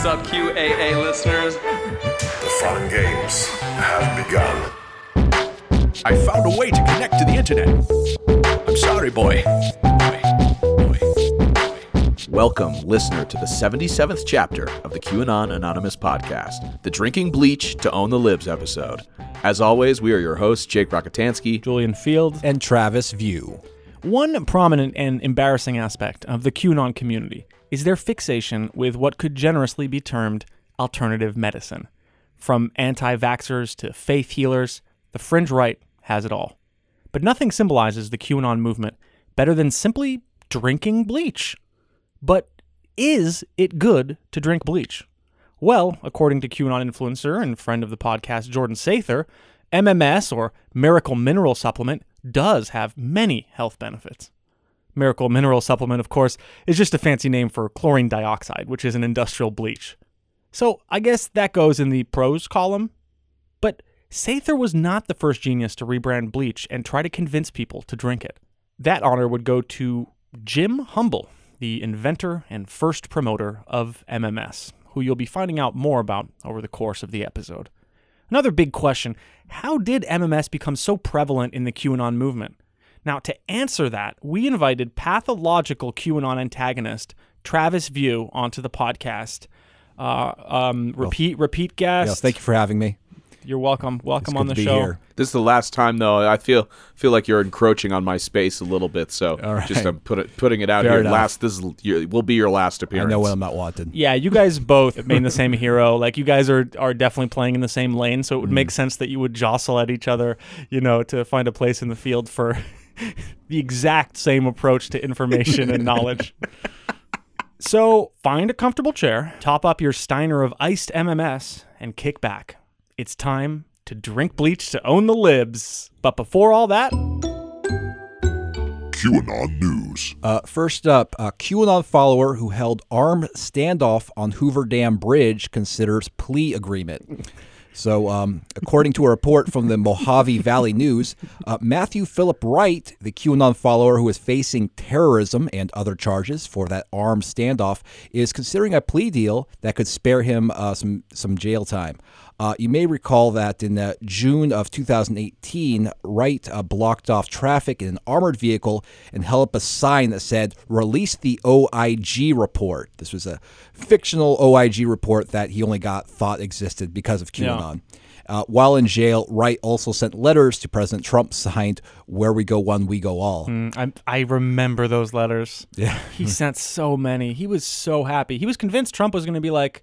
What's up, QAA listeners? The fun games have begun. I found a way to connect to the internet. I'm sorry, boy. Boy. Boy. Welcome, listener, to the 77th chapter of the QAnon Anonymous podcast, the Drinking Bleach to Own the Libs episode. As always, we are your hosts, Jake Rockatansky, Julian Field. and Travis View. One prominent and embarrassing aspect of the QAnon community is their fixation with what could generously be termed alternative medicine. From anti vaxxers to faith healers, the fringe right has it all. But nothing symbolizes the QAnon movement better than simply drinking bleach. But is it good to drink bleach? Well, according to QAnon influencer and friend of the podcast Jordan Sather, MMS or Miracle Mineral Supplement does have many health benefits. Miracle Mineral Supplement, of course, is just a fancy name for chlorine dioxide, which is an industrial bleach. So I guess that goes in the pros column. But Sather was not the first genius to rebrand bleach and try to convince people to drink it. That honor would go to Jim Humble, the inventor and first promoter of MMS, who you'll be finding out more about over the course of the episode. Another big question how did MMS become so prevalent in the QAnon movement? Now, to answer that, we invited pathological QAnon antagonist Travis View onto the podcast. Uh, um, repeat, repeat guest. Yes, thank you for having me. You're welcome. Welcome It's on the to be show. here. This is the last time, though. I feel feel like you're encroaching on my space a little bit, so All right. just I'm put it, putting it out Fair here. enough. Last, this is, your, will be your last appearance. I know when I'm not wanted. Yeah, you guys both made the same hero. Like you guys are are definitely playing in the same lane, so it would Mm. make sense that you would jostle at each other, you know, to find a place in the field for the exact same approach to information and knowledge. So, find a comfortable chair, top up your Steiner of iced MMS, and kick back. It's time to drink bleach to own the libs. But before all that, QAnon News. Uh, first up, a QAnon follower who held armed standoff on Hoover Dam Bridge considers plea agreement. So, um, according to a report from the Mohave Valley News, uh, Matthew Philip Wright, the QAnon follower who is facing terrorism and other charges for that armed standoff, is considering a plea deal that could spare him uh, some some jail time. Uh, you may recall that in uh, June of 2018, Wright uh, blocked off traffic in an armored vehicle and held up a sign that said, Release the OIG report. This was a fictional OIG report that he only got thought existed because of QAnon. Uh, while in jail, Wright also sent letters to President Trump signed, Where we go one, we go all. Mm, I, I remember those letters. Yeah. He sent so many. He was so happy. He was convinced Trump was going to be like,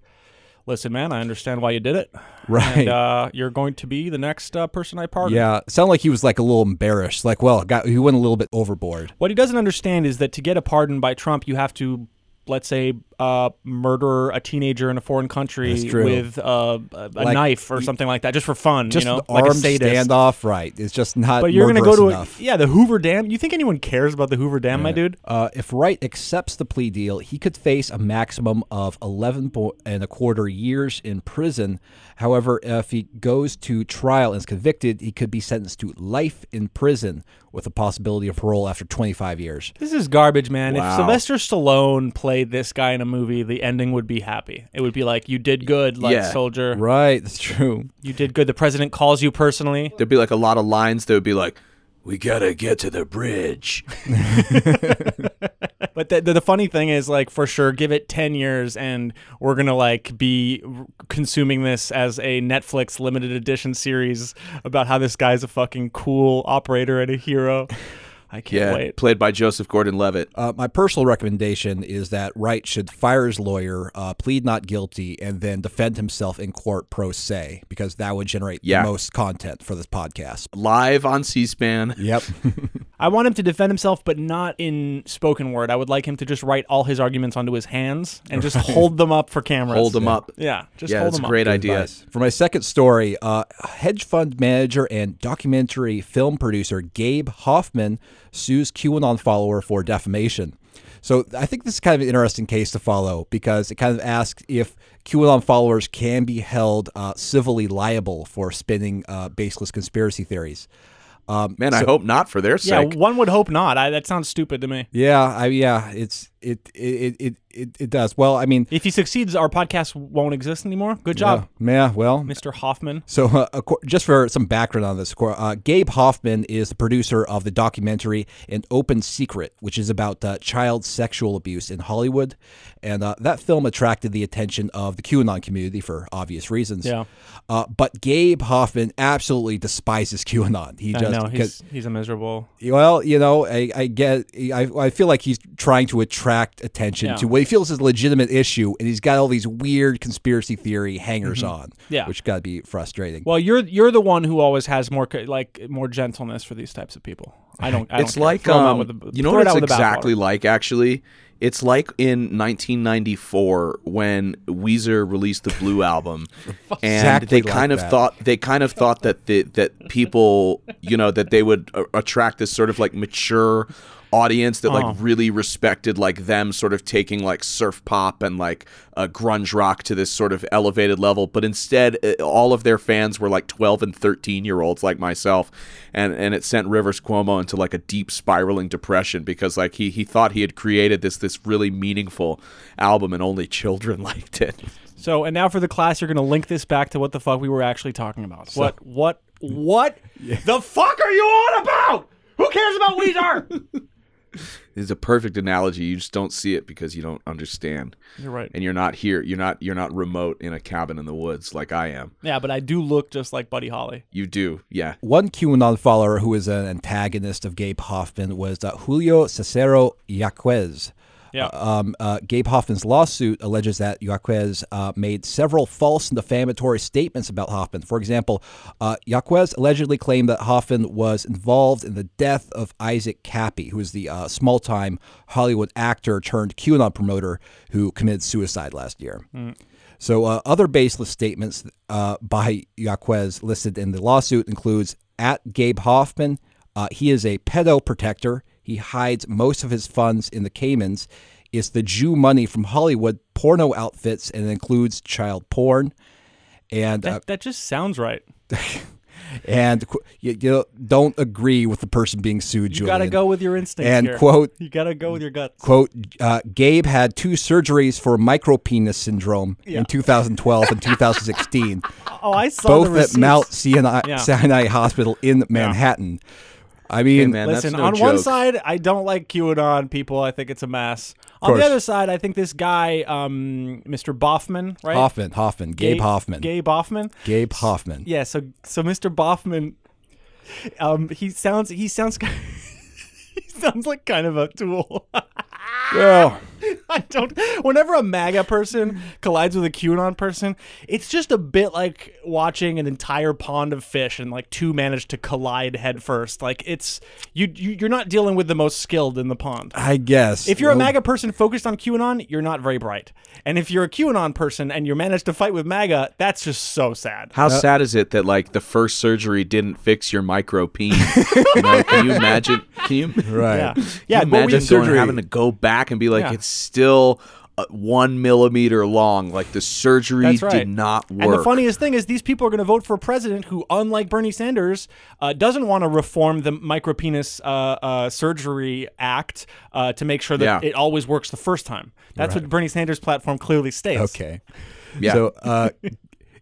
listen, man, I understand why you did it. Right. And uh, you're going to be the next uh, person I pardon. Yeah, it sounded like he was like a little embarrassed. Like, well, got, he went a little bit overboard. What he doesn't understand is that to get a pardon by Trump, you have to, let's say, uh, murder a teenager in a foreign country with uh, a, a Like, knife or something like that, just for fun. Just you know, like a armed sadist. standoff, right? It's just not. But you're going to go to enough. a, yeah the Hoover Dam. You think anyone cares about the Hoover Dam, my dude? Uh, if Wright accepts the plea deal, he could face a maximum of 11 po- and a quarter years in prison. However, if he goes to trial and is convicted, he could be sentenced to life in prison with a possibility of parole after 25 years. This is garbage, man. If Sylvester Stallone played this guy in a movie, the ending would be happy. It would be like, you did good, like Yeah. soldier. Right, that's true. You did good. The president calls you personally. There'd be like a lot of lines that would be like, "We gotta get to the bridge." But the, the, the funny thing is, like, for sure, give it 10 years and we're going to, like, be r- consuming this as a Netflix limited edition series about how this guy's a fucking cool operator and a hero. I can't Yeah, wait. played by Joseph Gordon-Levitt. Uh, my personal recommendation is that Wright should fire his lawyer, uh, plead not guilty, and then defend himself in court pro se, because that would generate Yeah. the most content for this podcast. Live on C-SPAN. Yep. I want him to defend himself, but not in spoken word. I would like him to just write all his arguments onto his hands and just hold them up for cameras. Hold them up. Yeah, just yeah, hold that's them a great up. idea. advice. For my second story, uh, hedge fund manager and documentary film producer Gabe Hoffman sues QAnon follower for defamation. So I think this is kind of an interesting case to follow because it kind of asks if QAnon followers can be held uh, civilly liable for spinning uh, baseless conspiracy theories. Um, Man, I hope not for their sake. Yeah, one would hope not. I, that sounds stupid to me. Yeah, I yeah, it's it, it it it it does. Well, I mean, If he succeeds, our podcast won't exist anymore. Good job, yeah, yeah, well, Mr. Hoffman. So, uh, just for some background on this, uh, Gabe Hoffman is the producer of the documentary An Open Secret, which is about uh, child sexual abuse in Hollywood. And uh, that film attracted the attention of the QAnon community for obvious reasons. Yeah. Uh, but Gabe Hoffman absolutely despises QAnon. He I just, know he's he's a miserable. well, you know, I, I get, I, I feel like he's trying to attract attention Yeah. to what he feels is a legitimate issue, and he's got all these weird conspiracy theory hangers on, Mm-hmm. Yeah. which got to be frustrating. Well, you're you're the one who always has more like more gentleness for these types of people. I don't. I it's don't like Throw 'em out um, with the- you know what it's exactly like actually it's like in 1994 when Weezer released the Blue album and Exactly they like kind of that. thought they kind of thought that the, that people you know that they would uh, attract this sort of like mature audience that Oh. like really respected like them sort of taking like surf pop and like uh, grunge rock to this sort of elevated level but instead uh, all of their fans were like 12 and 13 year olds like myself and and it sent Rivers Cuomo into like a deep spiraling depression because like he he thought he had created this this really meaningful album and only children liked it So, and now for the class, you're going to link this back to what the fuck we were actually talking about. what, what, what the fuck are you on about? Who cares about Weezer? it's a perfect analogy you just don't see it because you don't understand you're right. and you're not here you're not you're not remote in a cabin in the woods like I am Yeah, but I do look just like Buddy Holly. you do yeah One QAnon follower who is an antagonist of Gabe Hoffman was uh, Julio Cicero Yaquez. Yeah. Um, uh, Gabe Hoffman's lawsuit alleges that Yaquez uh, made several false and defamatory statements about Hoffman. For example, uh, Yaquez allegedly claimed that Hoffman was involved in the death of Isaac Kappy, who is the uh, small time Hollywood actor turned QAnon promoter who committed suicide last year. So uh, other baseless statements uh, by Yaquez listed in the lawsuit includes at Gabe Hoffman, uh, he is a pedo protector. He hides most of his funds in the Caymans. It's the Jew money from Hollywood porno outfits and it includes child porn. And uh, That, that just sounds right. and you, you don't agree with the person being sued. You Julian. got to go with your instincts And here. quote You got to go with your guts. quote uh, Gabe had two surgeries for micropenis syndrome Yeah. in 2012 and 2016. Oh, I saw both the at. Mount Sinai, Yeah. Sinai Hospital in Manhattan. I mean, man, that's Listen, no on one side, I don't like QAnon people. I think it's a mess. On the other side, I think this guy, um, Mr. Boffman, right? Hoffman, Hoffman, Gabe, Hoffman, Gabe Hoffman. Gabe Hoffman. Yeah. So, so Mr. Boffman, um, he sounds, he sounds, he sounds like kind of a tool. Well, I don't. Whenever a MAGA person collides with a QAnon person, it's just a bit like watching an entire pond of fish and like two manage to collide headfirst. Like it's you, you you're not dealing with the most skilled in the pond. I guess If you're a MAGA person focused on QAnon, you're not very bright. And if you're a QAnon person and you manage to fight with MAGA, that's just so sad. How uh, sad is it that like the first surgery didn't fix your micro peen? you know, can you imagine? Can you? right? Yeah, Can yeah. you but we- imagine going, surgery- having to go back and be like, Yeah. it's still uh, one millimeter long. Like the surgery right. did not work. And the funniest thing is, these people are going to vote for a president who, unlike Bernie Sanders, uh, doesn't want to reform the micropenis uh, uh, surgery act uh, to make sure that Yeah. it always works the first time. That's what Bernie Sanders' platform clearly states. Okay. Yeah. So uh,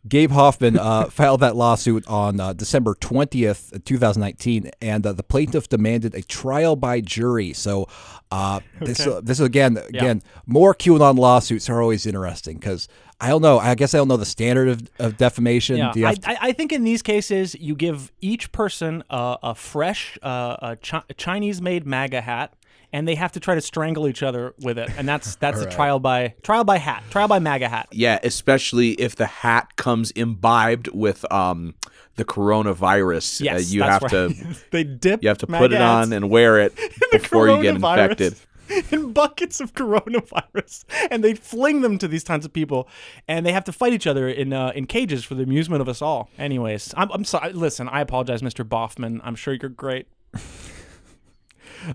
Gabe Hoffman uh, filed that lawsuit on uh, December 20th, 2019, and uh, the plaintiff demanded a trial by jury. So uh, this Okay. this is again again more QAnon lawsuits are always interesting because I don't know. I guess I don't know the standard of, of defamation. Yeah, I, to- I, think in these cases, you give each person uh, a fresh uh, a chi- Chinese-made MAGA hat, and they have to try to strangle each other with it, and that's that's a trial by trial by hat, trial by MAGA hat. yeah, especially if the hat comes imbibed with um the coronavirus. Uh, Yes, you that's have right. to they dip. you have to MAGA put it hats on and wear it before you get infected. In buckets of coronavirus, and they fling them to these tons of people, and they have to fight each other in uh, in cages for the amusement of us all. Anyways, I'm, I'm sorry. Listen, I apologize, Mr. Boffman. I'm sure you're great.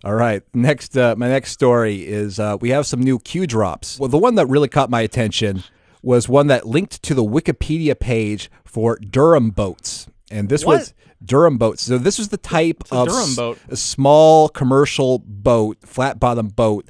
All right. Next, uh, my next story is uh, we have some new Q drops. Well, the one that really caught my attention was one that linked to the Wikipedia page for Durham boats, and this What? was Durham boats. So this was the type of Durham boat? a small commercial boat, flat bottom boat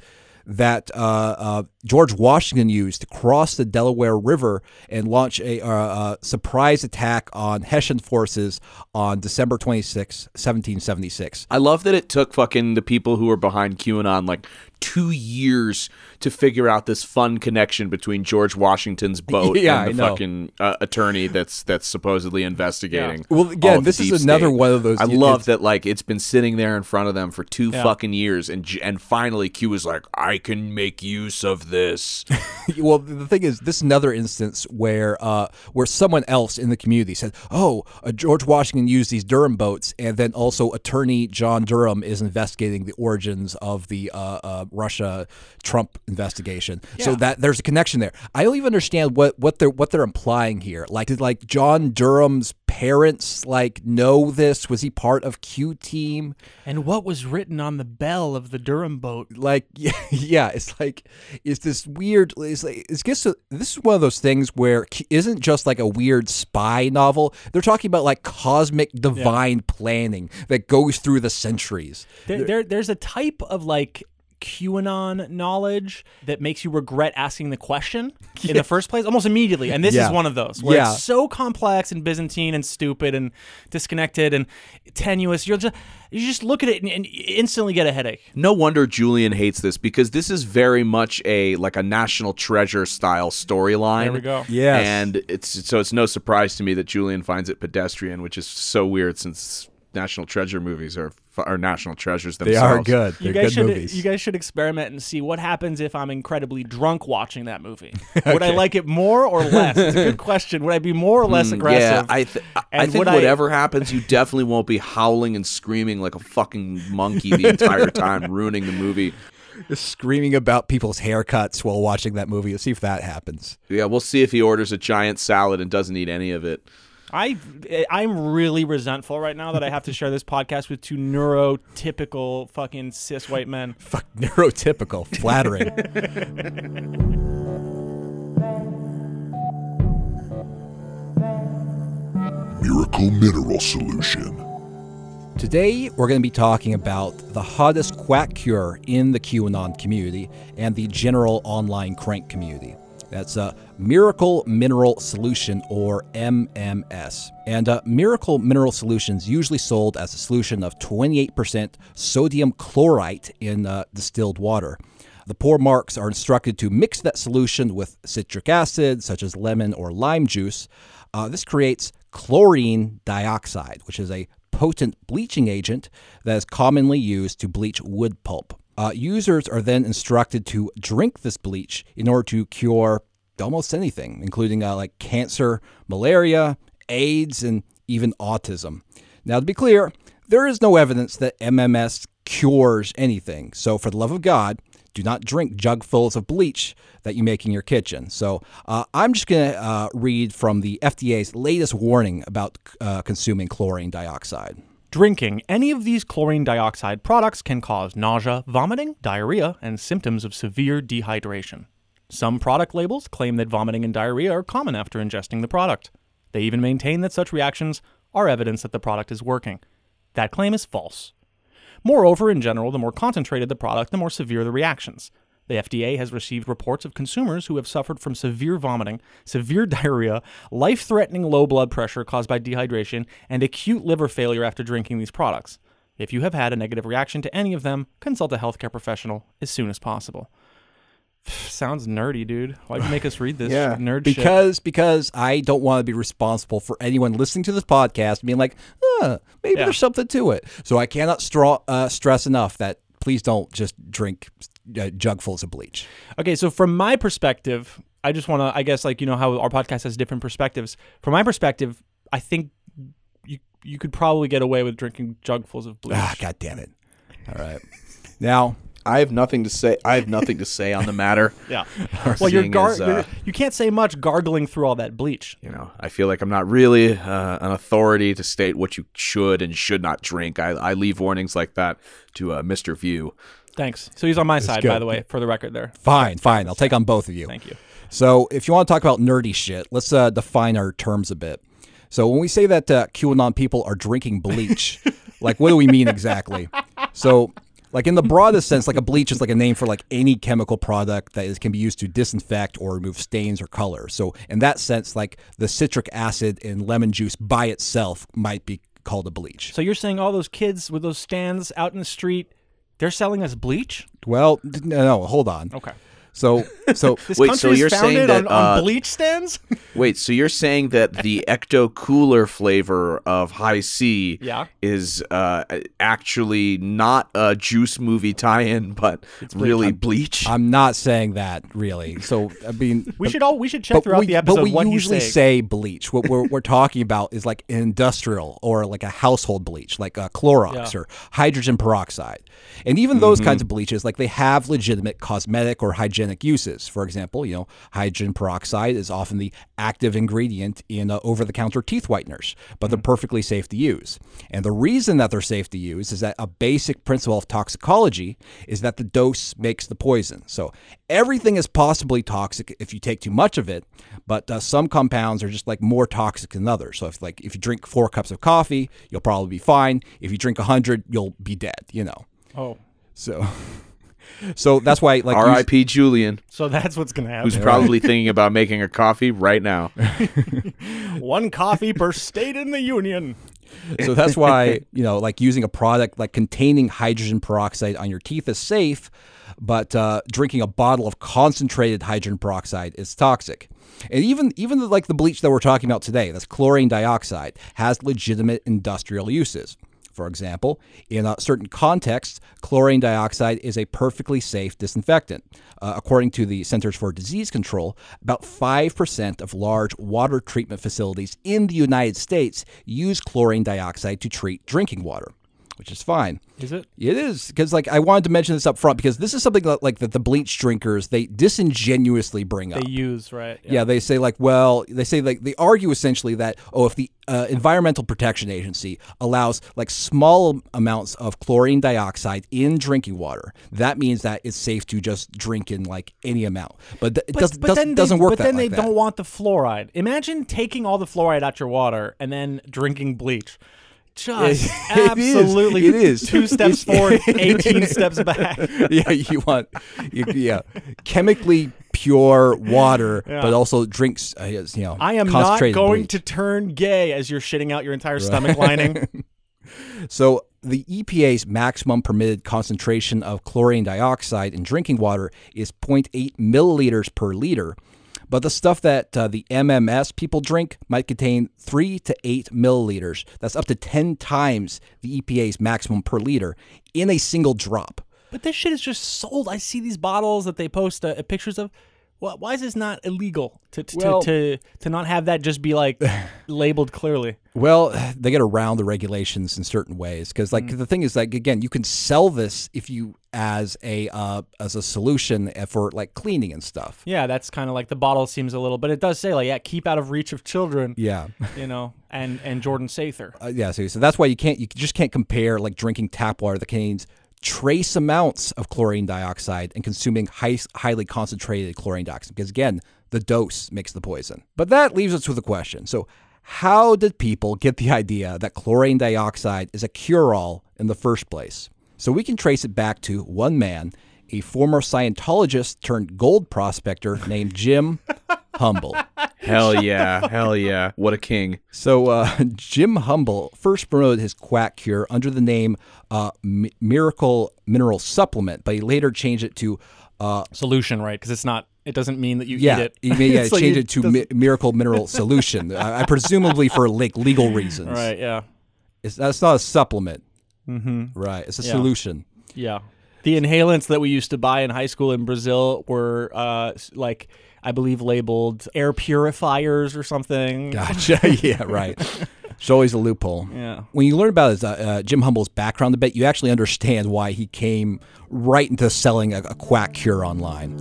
that uh, uh, George Washington used to cross the Delaware River and launch a, uh, uh, surprise attack on Hessian forces on December 26, 1776. I love that it took fucking the people who were behind QAnon like two years to figure out this fun connection between George Washington's boat Yeah, and the fucking uh, attorney that's that's supposedly investigating. Well, again, this is another state. one of those- I it- love that like it's been sitting there in front of them for two Yeah. fucking years, and and finally Q was like, I can make use of this. well, the thing is, this is another instance where uh, where someone else in the community said, "Oh, uh, George Washington used these Durham boats," and then also Attorney John Durham is investigating the origins of the uh, uh, Russia Trump investigation. So that there's a connection there. I don't even understand what what they're what they're implying here. Like, did like John Durham's parents like know this? Was he part of Q team? And what was written on the bell of the Durham boat? like yeah, yeah it's like it's this weird it's like it's gets to, this is one of those things where isn't just like a weird spy novel they're talking about like cosmic divine planning that goes through the centuries There, there, there's a type of like QAnon knowledge that makes you regret asking the question in the first place almost immediately. And this Yeah. is one of those where Yeah. it's so complex and Byzantine and stupid and disconnected and tenuous. You're just you just look at it and, and instantly get a headache. No wonder Julian hates this because this is very much a like a national treasure style storyline. There we go. Yeah, and it's so it's no surprise to me that Julian finds it pedestrian, which is so weird since national treasure movies are are national treasures They are good You they're guys good should movies you guys should experiment and see what happens if I'm incredibly drunk watching that movie. Would I like it more or less? It's a good question. Would I be more or less hmm, aggressive? Yeah, I th- I think would I- whatever happens, you definitely won't be howling and screaming like a fucking monkey the entire time, ruining the movie. Just screaming about people's haircuts while watching that movie let's see if that happens Yeah, we'll see if he orders a giant salad and doesn't eat any of it. I I'm really resentful right now that I have to share this podcast with two neurotypical fucking cis white men. fuck neurotypical flattering Miracle Mineral Solution. Today, we're going to be talking about the hottest quack cure in the QAnon community and the general online crank community. That's a Miracle Mineral Solution, or MMS. And uh, Miracle Mineral Solutions usually sold as a solution of 28% sodium chlorite in uh, distilled water. The poor marks are instructed to mix that solution with citric acid, such as lemon or lime juice. Uh, this creates chlorine dioxide, which is a potent bleaching agent that is commonly used to bleach wood pulp. Uh, users are then instructed to drink this bleach in order to cure almost anything, including uh, like cancer, malaria, AIDS, and even autism. Now, to be clear, there is no evidence that MMS cures anything. So, for the love of God, do not drink jugfuls of bleach that you make in your kitchen. So, uh, I'm just going to uh, read from the FDA's latest warning about uh, consuming chlorine dioxide. Drinking any of these chlorine dioxide products can cause nausea, vomiting, diarrhea, and symptoms of severe dehydration. Some product labels claim that vomiting and diarrhea are common after ingesting the product. They even maintain that such reactions are evidence that the product is working. That claim is false. Moreover, in general, the more concentrated the product, the more severe the reactions. The FDA has received reports of consumers who have suffered from severe vomiting, severe diarrhea, life threatening low blood pressure caused by dehydration, and acute liver failure after drinking these products. If you have had a negative reaction to any of them, consult a healthcare professional as soon as possible. Sounds nerdy, dude. Why'd you make us read this Yeah, nerd shit? Because because I don't want to be responsible for anyone listening to this podcast being like, huh, maybe Yeah. there's something to it. So I cannot straw, uh, stress enough that please don't just drink uh, jugfuls of bleach. Okay, so from my perspective, I just want to, I guess, like you know how our podcast has different perspectives. From my perspective, I think you you could probably get away with drinking jugfuls of bleach. Ah, God damn it! All right, now I have nothing to say. I have nothing to say on the matter. yeah. Well, you're, gar- as, uh, you can't say much gargling through all that bleach. You know, I feel like I'm not really uh, an authority to state what you should and should not drink. I, I leave warnings like that to uh, Mr. View. Thanks. So he's on my side, by the way, for the record. There. fine, fine. I'll take on both of you. Thank you. So, if you want to talk about nerdy shit, let's uh, define our terms a bit. So, when we say that uh, QAnon people are drinking bleach, like what do we mean exactly? So, Like in the broadest sense, like a bleach is like a name for like any chemical product that is, can be used to disinfect or remove stains or color. So in that sense, like the citric acid in lemon juice by itself might be called a bleach. So you're saying all those kids with those stands out in the street, they're selling us bleach? Well, no, hold on. Okay. So, so This Wait, country so you're saying founded that, on, on uh, bleach stands? Wait, so you're saying that the Ecto Cooler flavor of Hi-C Yeah. is uh, actually not a juice movie tie-in, but really bleach? I'm not saying that really. So I mean, we should all we should check throughout we, the episode but we what usually he's say bleach. What we're, we're talking about is like industrial or like a household bleach, like uh, Clorox Yeah. or hydrogen peroxide. And even those kinds of bleaches, like they have legitimate cosmetic or hygienic uses. For example, you know, hydrogen peroxide is often the active ingredient in uh, over-the-counter teeth whiteners, but they're perfectly safe to use. And the reason that they're safe to use is that a basic principle of toxicology is that the dose makes the poison. So everything is possibly toxic if you take too much of it, but uh, some compounds are just like more toxic than others. So if like if you drink four cups of coffee, you'll probably be fine. If you drink a hundred, you'll be dead. You know. Oh. So, so that's why like R.I.P. Julian, So that's what's gonna happen. who's probably thinking about making a coffee right now. One coffee per state in the union. so that's why you know like using a product like containing hydrogen peroxide on your teeth is safe but uh, drinking a bottle of concentrated hydrogen peroxide is toxic and even even the, like the bleach that we're talking about today that's chlorine dioxide has legitimate industrial uses for example, in certain contexts, chlorine dioxide is a perfectly safe disinfectant. Uh, according to the Centers for Disease Control, about 5% of large water treatment facilities in the United States use chlorine dioxide to treat drinking water, which is fine. Is it? It is because, like, I wanted to mention this up front because this is something that, like that the bleach drinkers they disingenuously bring up. They use, right? Yeah, they say like, well, they say like they argue essentially that oh, if the uh, Environmental Protection Agency allows like small amounts of chlorine dioxide in drinking water, that means that it's safe to just drink in like any amount. But th- it does, does, then doesn't they, work But then like they that. don't want the fluoride. Imagine taking all the fluoride out your water and then drinking bleach. Just It is. absolutely, It is. two steps forward, eighteen steps back. yeah, you want you, yeah chemically pure water, Yeah. but also drinks. Uh, you know, I am not going bleach. to turn gay as you're shitting out your entire stomach lining. So, the EPA's maximum permitted concentration of chlorine dioxide in drinking water is 0.8 milliliters per liter, but the stuff that uh, the MMS people drink might contain 3 to 8 milliliters. That's up to 10 times the EPA's maximum per liter in a single drop. But this shit is just sold. I see these bottles that they post uh, pictures of. Why why is this not illegal to to, Well- to to not have that just be like labeled clearly? Well, they get around the regulations in certain ways because, like, the thing is, like, again, you can sell this if you as a uh, as a solution for like cleaning and stuff. Yeah, that's kind of like the bottle seems a little, but it does say like, yeah, keep out of reach of children. Yeah. You know, and and Jordan Sather. Uh, yeah, so, so that's why you can't you just can't compare like drinking tap water the contains trace amounts of chlorine dioxide and consuming high, highly concentrated chlorine dioxide because again the dose makes the poison. But that leaves us with a question. So how did people get the idea that chlorine dioxide is a cure-all in the first place? So we can trace it back to one man, a former Scientologist turned gold prospector named Jim Humble. Hell yeah, hell yeah. What a king. So uh, Jim Humble first promoted his quack cure under the name uh, Mi- Miracle Mineral Supplement, but he later changed it to uh, Solution, right? Because it's not. It doesn't mean that you yeah, eat it. he may, yeah, like change it to Mi- Miracle Mineral Solution. I, I presumably for like legal reasons. Right. Yeah. It's, that's not a supplement. Mm-hmm. Right. It's a Yeah. solution. Yeah. The inhalants that we used to buy in high school in Brazil were uh, like, I believe, labeled air purifiers or something. Gotcha. yeah. Right. It's always a loophole. Yeah. When you learn about his, uh, uh, Jim Humble's background a bit, you actually understand why he came right into selling a, a quack cure online.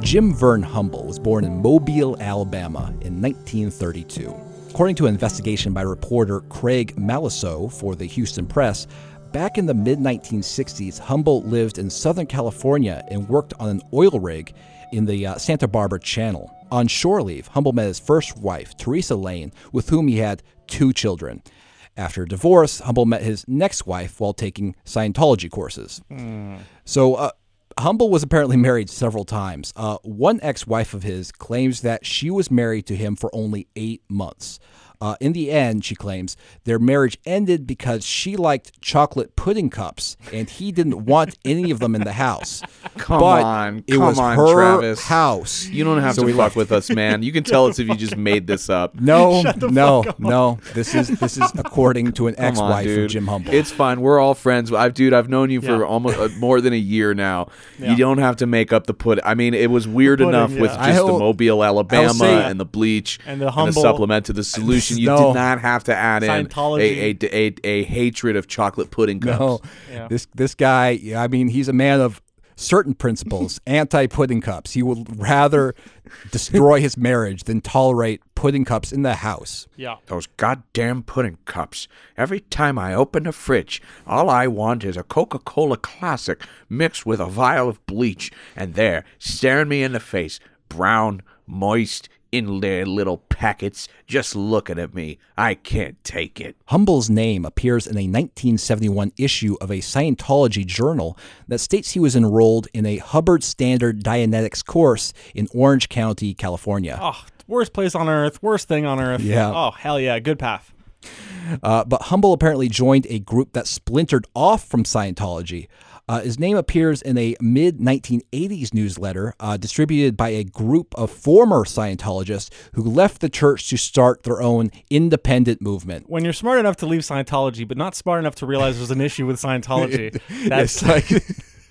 Jim Vern Humble was born in Mobile, Alabama in 1932. According to an investigation by reporter Craig Malisow for the Houston Press, back in the mid 1960s, Humble lived in Southern California and worked on an oil rig in the uh, Santa Barbara Channel. On shore leave, Humble met his first wife, Teresa Lane, with whom he had two children. After divorce, Humble met his next wife while taking Scientology courses. So, uh, Humble was apparently married several times. Uh, one ex wife of his claims that she was married to him for only eight months. Uh, in the end, she claims their marriage ended because she liked chocolate pudding cups and he didn't want any of them in the house. Come but on, it come was on, her Travis. house. You don't have So to we fuck left. with us, man. You can tell us if you just made this up. No, no, no. This is this is according to an ex-wife of. Jim Humble. It's fine. We're all friends. I've, dude, I've known you for Yeah. almost uh, more than a year now. Yeah. You don't have to make up the put. I mean, it was weird pudding, enough yeah. with I just the Mobile, Alabama, say- and the bleach And the humble- supplement to the solution. You No. did not have to add in a, Scientology. a, a, a hatred of chocolate pudding cups. no, Yeah. this this guy. I mean, he's a man of certain principles. Anti-pudding cups. He would rather destroy his marriage than tolerate pudding cups in the house. Yeah. Those goddamn pudding cups. Every time I open the fridge, all I want is a Coca Cola Classic mixed with a vial of bleach. And there, staring me in the face, brown, moist, in their little packets, just looking at me. I can't take it. Humble's name appears in a 1971 issue of a Scientology journal that states he was enrolled in a Hubbard Standard Dianetics course in Orange County, California. Oh, worst place on earth, worst thing on earth. Yeah. Oh, hell yeah, good path. Uh, but Humble apparently joined a group that splintered off from Scientology. Uh, his name appears in a mid 1980s newsletter uh, distributed by a group of former Scientologists who left the church to start their own independent movement. When you're smart enough to leave Scientology, but not smart enough to realize there's an issue with Scientology, that's like.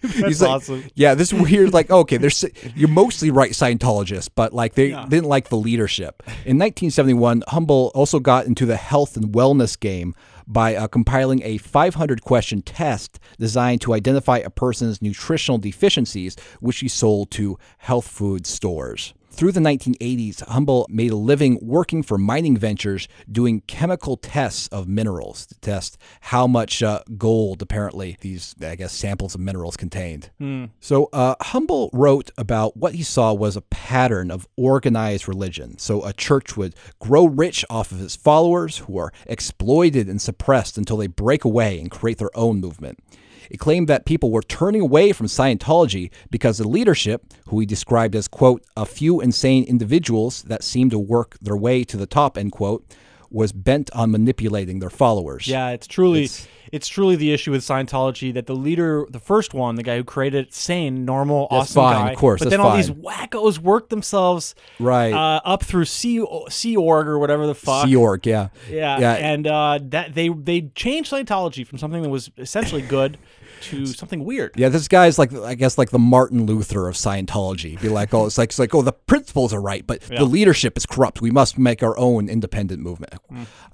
He's like, awesome. yeah, this weird, like, okay, there's you're mostly right Scientologists, but like they Yeah. didn't like the leadership. In 1971, Humble also got into the health and wellness game by uh, compiling a 500 question test designed to identify a person's nutritional deficiencies, which he sold to health food stores. Through the 1980s, Humble made a living working for mining ventures doing chemical tests of minerals to test how much uh, gold, apparently, these, I guess, samples of minerals contained. So, uh, Humble wrote about what he saw was a pattern of organized religion. So, a church would grow rich off of its followers who are exploited and suppressed until they break away and create their own movement. It claimed that people were turning away from Scientology because the leadership, who he described as, quote, a few insane individuals that seemed to work their way to the top, end quote, was bent on manipulating their followers. Yeah, it's truly It's- it's, truly the issue with Scientology that the leader, the first one, the guy who created it, sane, normal, That's awesome fine, guy. of course, But then all these wackos work themselves Right. uh, up through Sea Sea Org or whatever the fuck. Sea Org, yeah. Yeah, Yeah. and uh, that they they changed Scientology from something that was essentially good to something weird. Yeah, this guy's like I guess like the Martin Luther of Scientology. Be like, oh, it's like it's like, oh, the principles are right, but Yeah. the leadership is corrupt. We must make our own independent movement.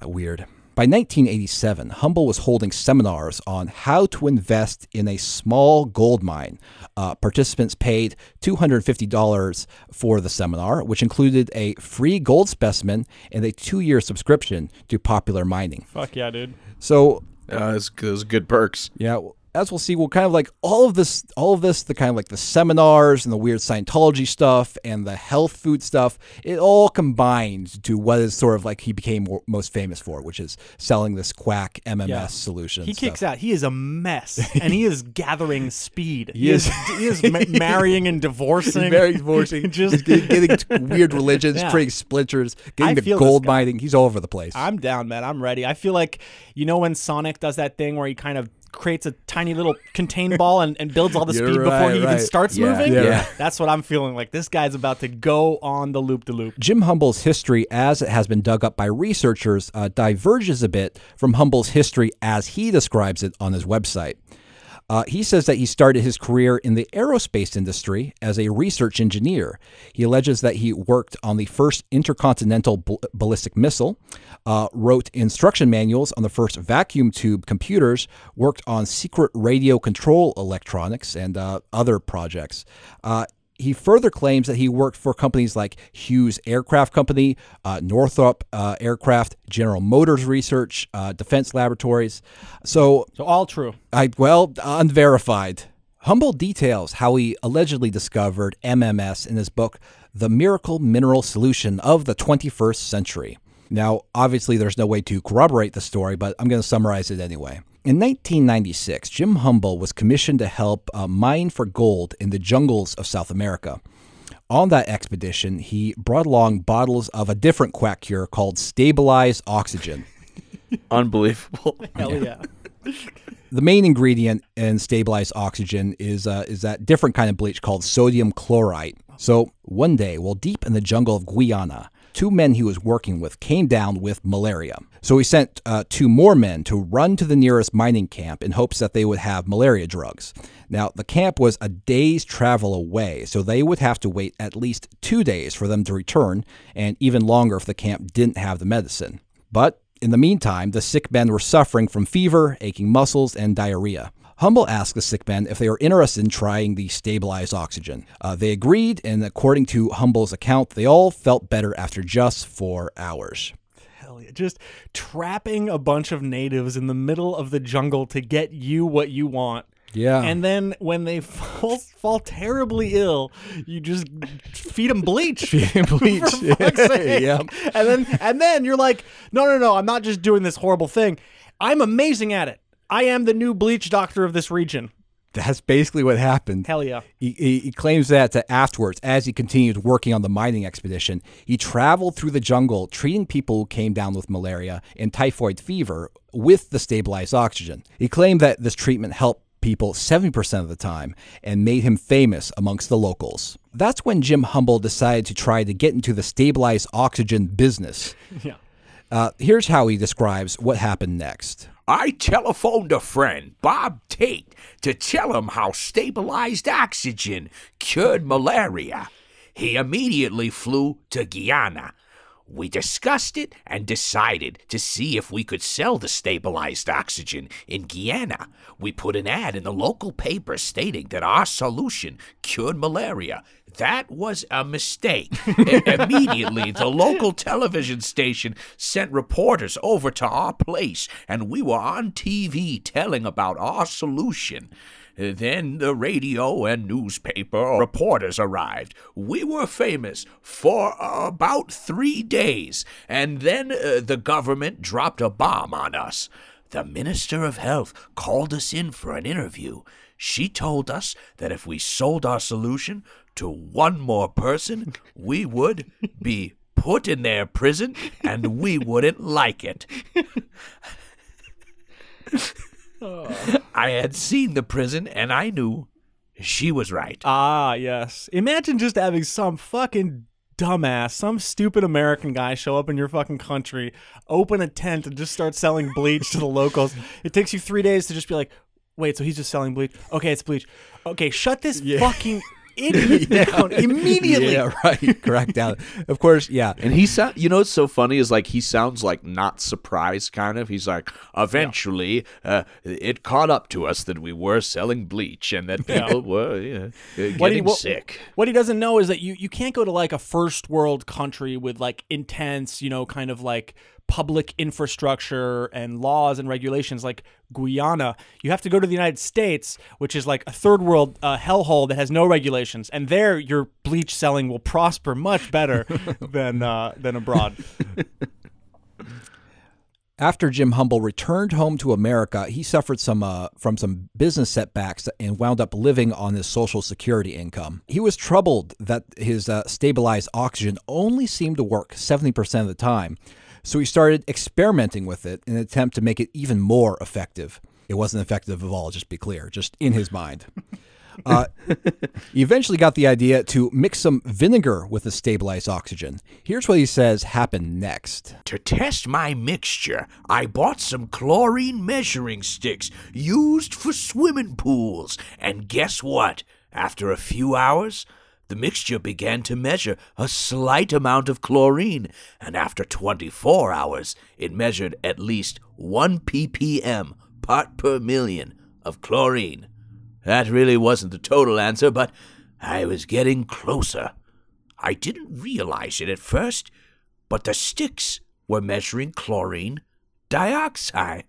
Uh, weird. By 1987, Humble was holding seminars on how to invest in a small gold mine. Uh, participants paid $250 for the seminar, which included a free gold specimen and a two year subscription to popular mining. Fuck yeah, dude. So Uh, those, those good perks. yeah, w- as we'll see, we'll kind of like all of this, all of this, the kind of like the seminars and the weird Scientology stuff and the health food stuff. It all combined to what is sort of like he became most famous for, which is selling this quack MMS Yeah. solution. He stuff. kicks out. He is a mess, and he is gathering speed. He, He is. is. He is ma- marrying and divorcing. Very divorcing, Just getting, getting weird religions, Yeah. creating splinters, I getting the gold mining. He's all over the place. I'm down, man. I'm ready. I feel like you know when Sonic does that thing where he kind of creates a tiny little contained ball and, and builds all the You're speed before right, he even starts Yeah, moving. yeah, right. That's what I'm feeling like. This guy's about to go on the loop de loop. Jim Humble's history, as it has been dug up by researchers, uh, diverges a bit from Humble's history as he describes it on his website. Uh, he says that he started his career in the aerospace industry as a research engineer. He alleges that he worked on the first intercontinental bal- ballistic missile, uh, wrote instruction manuals on the first vacuum tube computers, worked on secret radio control electronics, and uh, other projects. He further claims that he worked for companies like Hughes Aircraft Company, uh, Northrop uh, Aircraft, General Motors Research, uh, Defense Laboratories. So, So all true. I well, unverified. Humble details how he allegedly discovered MMS in his book, The Miracle Mineral Solution of the 21st Century. Now, obviously, there's no way to corroborate the story, but I'm going to summarize it anyway. In 1996, Jim Humble was commissioned to help uh, mine for gold in the jungles of South America. On that expedition, he brought along bottles of a different quack cure called stabilized oxygen. Unbelievable. Hell yeah. the main ingredient in stabilized oxygen is uh, is that different kind of bleach called sodium chloride. So one day, while deep in the jungle of Guyana, two men he was working with came down with malaria. So he sent uh, two more men to run to the nearest mining camp in hopes that they would have malaria drugs. Now, the camp was a day's travel away, so they would have to wait at least two days for them to return, and even longer if the camp didn't have the medicine. But in the meantime, the sick men were suffering from fever, aching muscles, and diarrhea. Humble asked the sick men if they were interested in trying the stabilized oxygen. Uh, they agreed, and according to Humble's account, they all felt better after just four hours. Hell yeah. Just trapping a bunch of natives in the middle of the jungle to get you what you want. Yeah. And then when they fall, fall terribly ill, you just feed them bleach. bleach. For fuck's sake. Yep. And then and then you're like, no, no, no, I'm not just doing this horrible thing. I'm amazing at it. I am the new bleach doctor of this region. That's basically what happened. Hell yeah. He, he, he claims that, afterwards, as he continued working on the mining expedition, he traveled through the jungle treating people who came down with malaria and typhoid fever with the stabilized oxygen. He claimed that this treatment helped people 70% of the time and made him famous amongst the locals. That's when Jim Humble decided to try to get into the stabilized oxygen business. Yeah. Uh, here's how he describes what happened next. I telephoned a friend, Bob Tate, to tell him how stabilized oxygen cured malaria. He immediately flew to Guyana. We discussed it and decided to see if we could sell the stabilized oxygen in Guyana. We put an ad in the local paper stating that our solution cured malaria. That was a mistake. Immediately, the local television station sent reporters over to our place, and we were on TV telling about our solution. Then the radio and newspaper reporters arrived. We were famous for about three days, and then uh, the government dropped a bomb on us. The Minister of Health called us in for an interview. She told us that if we sold our solution to one more person, we would be put in their prison and we wouldn't like it. I had seen the prison and I knew she was right. Ah, yes. Imagine just having some fucking dumbass, some stupid American guy show up in your fucking country, open a tent, and just start selling bleach to the locals. It takes you three days to just be like, wait, so he's just selling bleach? Okay, it's bleach. Okay, shut this fucking idiot down immediately. Yeah, right. Crack down. Of course, yeah. And he sound, you know, what's so funny is like he sounds like not surprised, kind of. He's like, Eventually, uh, it caught up to us that we were selling bleach and that people were you know, getting What he, what, sick. what he doesn't know is that you, you can't go to like a first world country with like intense, you know, kind of like public infrastructure and laws and regulations like Guyana. You have to go to the United States, which is like a third world uh, hellhole that has no regulations, and there your bleach selling will prosper much better than uh, than abroad. After Jim Humble returned home to America, he suffered some uh, from some business setbacks and wound up living on his Social Security income. He was troubled that his uh, stabilized oxygen only seemed to work 70% of the time, so he started experimenting with it in an attempt to make it even more effective. It wasn't effective at all, just be clear, just in his mind. Uh, he eventually got the idea to mix some vinegar with the stabilized oxygen. Here's what he says happened next. To test my mixture, I bought some chlorine measuring sticks used for swimming pools. And guess what? After a few hours, the mixture began to measure a slight amount of chlorine, and after 24 hours, it measured at least 1 ppm, part per million, of chlorine. That really wasn't the total answer, but I was getting closer. I didn't realize it at first, but the sticks were measuring chlorine dioxide.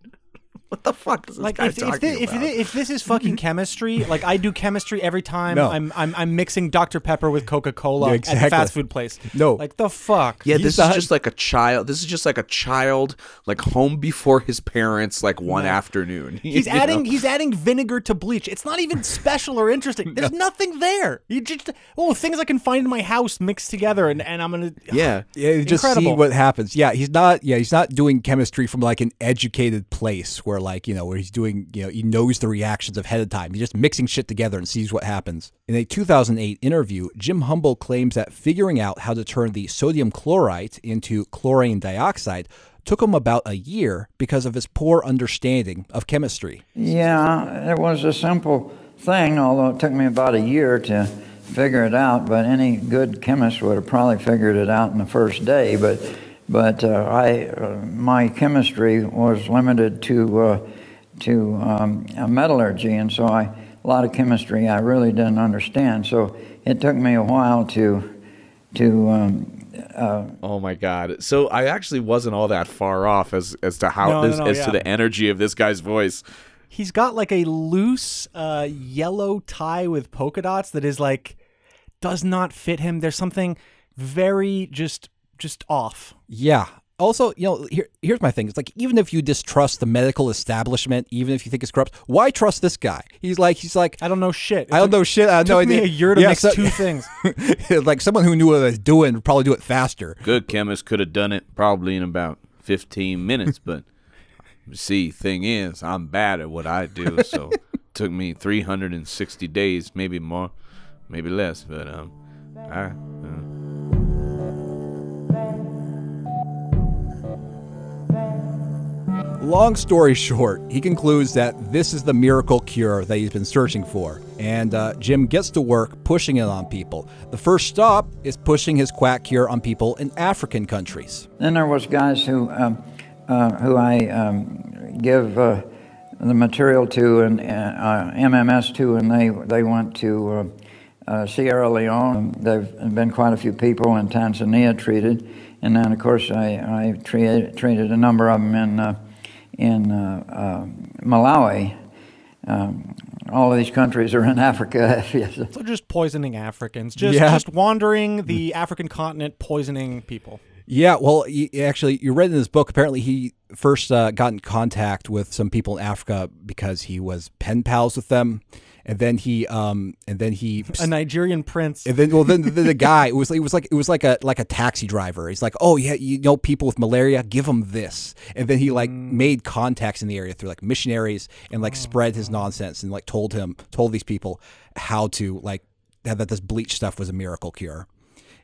What the fuck is this Like guy if, if, talking thi- if, about? thi- if this is fucking chemistry, like I do chemistry every time No. I'm, I'm I'm mixing Dr Pepper with Coca Cola Yeah, at the exactly. fast food place. No. like the fuck. yeah, He's this not- is just like a child. This is just like a child, like home before his parents, like one afternoon. He's adding know? he's adding vinegar to bleach. It's not even special or interesting. There's nothing there. You just oh things I can find in my house mixed together and, and I'm gonna Yeah. Yeah, you just see what happens. Yeah, he's not. Yeah, he's not doing chemistry from like an educated place where, like, you know, where he's doing, you know, he knows the reactions ahead of time. He's just mixing shit together and sees what happens. In a 2008 interview, Jim Humble claims that figuring out how to turn the sodium chlorite into chlorine dioxide took him about a year because of his poor understanding of chemistry. Yeah, it was a simple thing, although it took me about a year to figure it out. But any good chemist would have probably figured it out in the first day. But but uh, I uh, my chemistry was limited to uh, to um, uh, metallurgy, and so I a lot of chemistry I really didn't understand. So it took me a while to to um, Oh my god! So I actually wasn't all that far off as as to how No, no, this no, as yeah. to the energy of this guy's voice. He's got like a loose uh, yellow tie with polka dots that is like does not fit him. There's something very just just off. Yeah. Also, you know, here, here's my thing. It's like even if you distrust the medical establishment, even if you think it's corrupt, why trust this guy? He's like, he's like, I don't know shit. It I don't took- know shit. I have Took no me idea. a year to Yeah, mix so- two things. like someone who knew what they was doing would probably do it faster. Good chemist could have done it probably in about fifteen minutes, but see, thing is, I'm bad at what I do, so it took me three hundred and sixty days, maybe more, maybe less, but um, I. Uh, Long story short, he concludes that this is the miracle cure that he's been searching for. And uh, Jim gets to work pushing it on people. The first stop is pushing his quack cure on people in African countries. Then there was guys who um, uh, who I um, give uh, the material to and uh, MMS to, and they they went to uh, uh, Sierra Leone. There've been quite a few people in Tanzania treated, and then of course I I treated treated a number of them in uh, in uh, uh, Malawi. Um, all of these countries are in Africa. So just poisoning Africans, just Yeah. just wandering the African continent, poisoning people. Yeah, well, he, actually, you read in this book. Apparently, he first uh, got in contact with some people in Africa because he was pen pals with them, and then he, um, and then he, A Nigerian prince. and then well, then, then the guy it was it was like it was like a like a taxi driver. He's like, oh yeah, you know people with malaria, give them this, and then he like made contacts in the area through like missionaries and like spread his nonsense and like told him told these people how to like that that this bleach stuff was a miracle cure.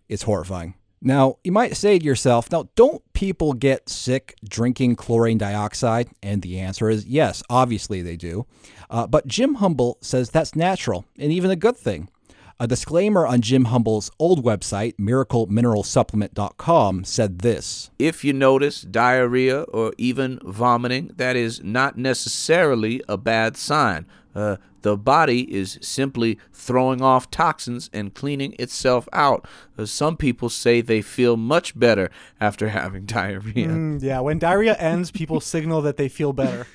It's horrifying. Now, you might say to yourself, now, don't people get sick drinking chlorine dioxide? And the answer is yes, obviously they do. Uh, but Jim Humble says that's natural and even a good thing. A disclaimer on Jim Humble's old website, miraclemineralsupplement.com, said this If you notice diarrhea or even vomiting, that is not necessarily a bad sign. Uh, the body is simply throwing off toxins and cleaning itself out. Uh, some people say they feel much better after having diarrhea. Mm, yeah, when diarrhea ends, people signal that they feel better.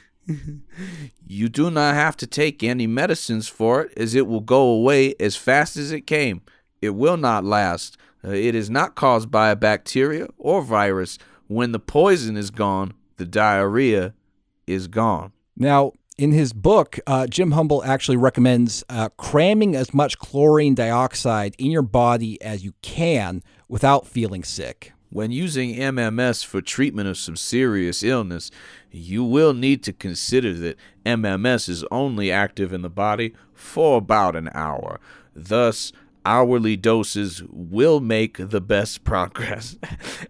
You do not have to take any medicines for it, as it will go away as fast as it came. It will not last. Uh, it is not caused by a bacteria or virus. When the poison is gone, the diarrhea is gone. Now, in his book, uh, Jim Humble actually recommends uh, cramming as much chlorine dioxide in your body as you can without feeling sick. When using MMS for treatment of some serious illness, you will need to consider that MMS is only active in the body for about an hour. Thus, hourly doses will make the best progress,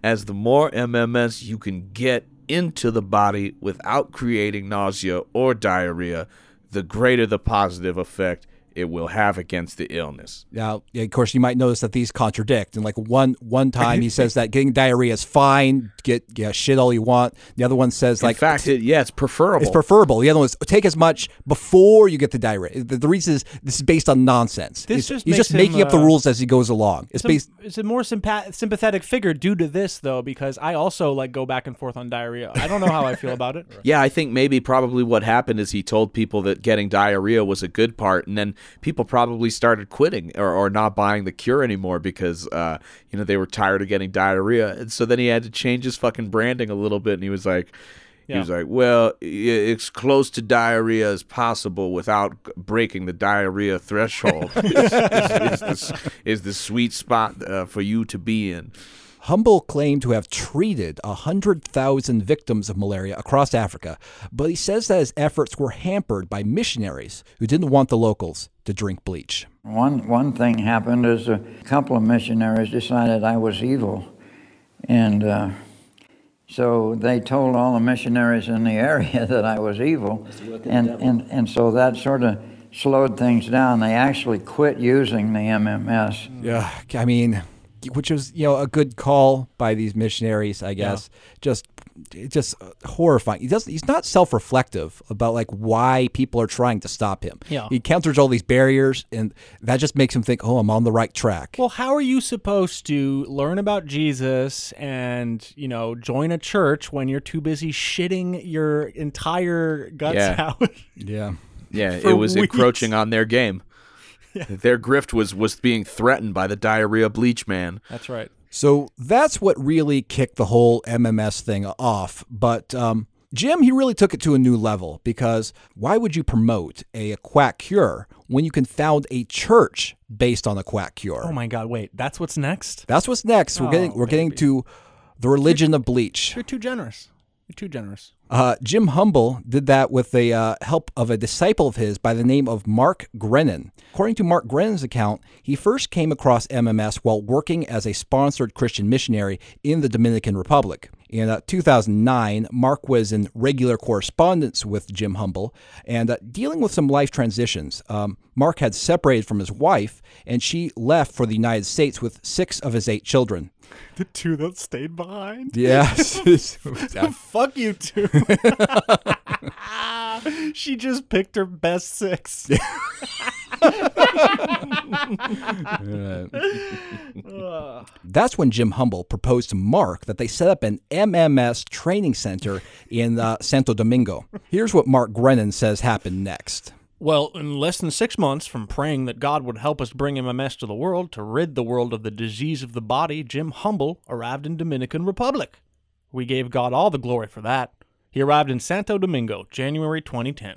as the more MMS you can get into the body without creating nausea or diarrhea, the greater the positive effect it will have against the illness. Now, of course, you might notice that these contradict. And like one one time, he says that getting diarrhea is fine. Get yeah, shit all you want. The other one says like, In like fact, it, yeah, it's preferable. it's preferable. The other one is take as much before you get the diarrhea. The, the reason is this is based on nonsense. This He's- just he's makes just him, making up the uh, rules as he goes along. It's Some- based. it's a more sympa- sympathetic figure due to this, though, because I also like go back and forth on diarrhea. I don't know how I feel about it. Yeah, I think maybe probably what happened is he told people that getting diarrhea was a good part, and then people probably started quitting or, or not buying the cure anymore because uh, you know they were tired of getting diarrhea, and so then he had to change his fucking branding a little bit, and he was like. He Yeah. was like, "Well, it's close to diarrhea as possible without breaking the diarrhea threshold. is, is, is, the, is the sweet spot uh, for you to be in." Humble claimed to have treated 100,000 victims of malaria across Africa, but he says that his efforts were hampered by missionaries who didn't want the locals to drink bleach. One, one thing happened is a couple of missionaries decided I was evil. And uh, so they told all the missionaries in the area that I was evil. And, and, and so that sort of slowed things down. They actually quit using the MMS. Yeah, I mean, which was you know a good call by these missionaries, I guess. Just, it's just uh, horrifying. He does. He's not self-reflective about like why people are trying to stop him. Yeah. he counters all these barriers, and that just makes him think, oh, I'm on the right track. Well, how are you supposed to learn about Jesus and, you know, join a church when you're too busy shitting your entire guts Yeah. out? yeah. Yeah, for it was weeks. encroaching on their game. Their grift was was being threatened by the diarrhea bleach man. That's right. So that's what really kicked the whole MMS thing off. But um, Jim, he really took it to a new level because why would you promote a, quack cure when you can found a church based on a quack cure? Oh my God! Wait, that's what's next. That's what's next. We're Oh, getting we're getting to the religion of bleach. You're too generous. You're too generous. Uh, Jim Humble did that with the uh, help of a disciple of his by the name of Mark Grenon. According to Mark Grenon's account, he first came across MMS while working as a sponsored Christian missionary in the Dominican Republic. In uh, 2009, Mark was in regular correspondence with Jim Humble and uh, dealing with some life transitions. Um, Mark had separated from his wife, and she left for the United States with six of his eight children. The two that stayed behind. Yes. Fuck you two. she just picked her best six. That's when Jim Humble proposed to Mark that they set up an MMS training center in uh, Santo Domingo. Here's what Mark Grenon says happened next. Well, in less than six months from praying that God would help us bring MMS to the world to rid the world of the disease of the body, Jim Humble arrived in Dominican Republic. We gave God all the glory for that. He arrived in Santo Domingo, January 2010.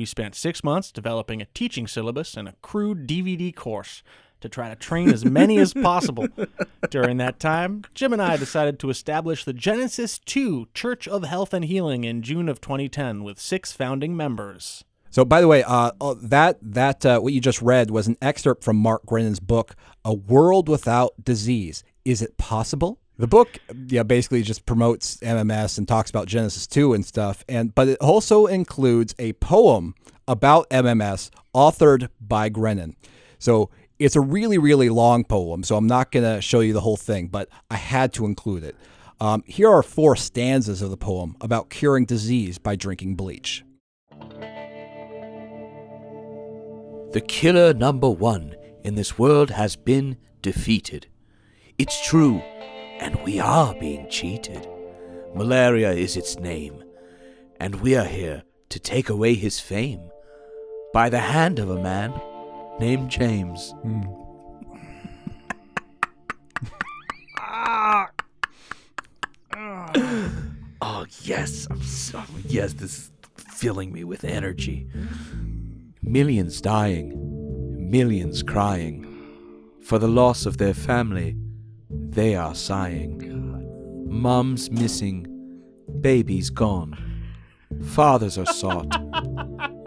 We spent six months developing a teaching syllabus and a crude DVD course to try to train as many as possible. During that time, Jim and I decided to establish the Genesis 2 Church of Health and Healing in June of 2010 with six founding members. So, by the way, uh, uh, that that uh, what you just read was an excerpt from Mark Grenon's book, "A World Without Disease." Is it possible? The book, yeah, basically just promotes MMS and talks about Genesis two and stuff, and but it also includes a poem about MMS authored by Grenon. So it's a really, really long poem. So I'm not going to show you the whole thing, but I had to include it. Um, here are four stanzas of the poem about curing disease by drinking bleach. The killer number one in this world has been defeated. It's true, and we are being cheated. Malaria is its name, and we are here to take away his fame by the hand of a man named James. Hmm. oh, yes, I'm so, yes, this is filling me with energy. Millions dying, millions crying. For the loss of their family, they are sighing. Moms missing, babies gone. Fathers are sought,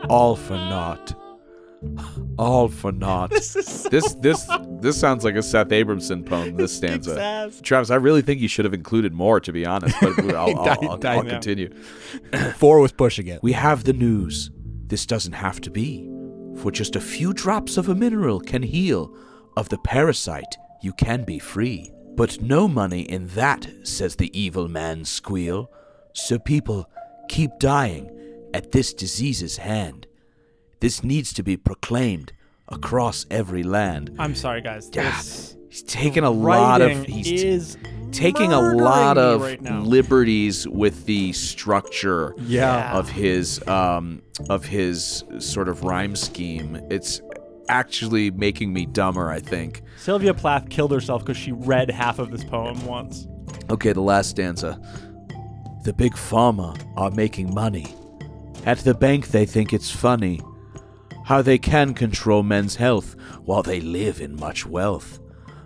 all for naught. All for naught. This is so this this this sounds like a Seth Abramson poem. This stanza. Travis. I really think you should have included more, to be honest. But I'll, I'll, died- I'll, I'll continue. Four was pushing it. We have the news. This doesn't have to be. For just a few drops of a mineral can heal. Of the parasite, you can be free. But no money in that, says the evil man squeal. So people keep dying at this disease's hand. This needs to be proclaimed across every land. I'm sorry, guys. Yeah, he's taking a lot of he's taking a lot of right liberties with the structure Yeah. of his um of his sort of rhyme scheme. It's actually making me dumber, I think. Sylvia Plath killed herself because she read half of this poem once. Okay, the last stanza. The big pharma are making money. At the bank, they think it's funny how they can control men's health while they live in much wealth.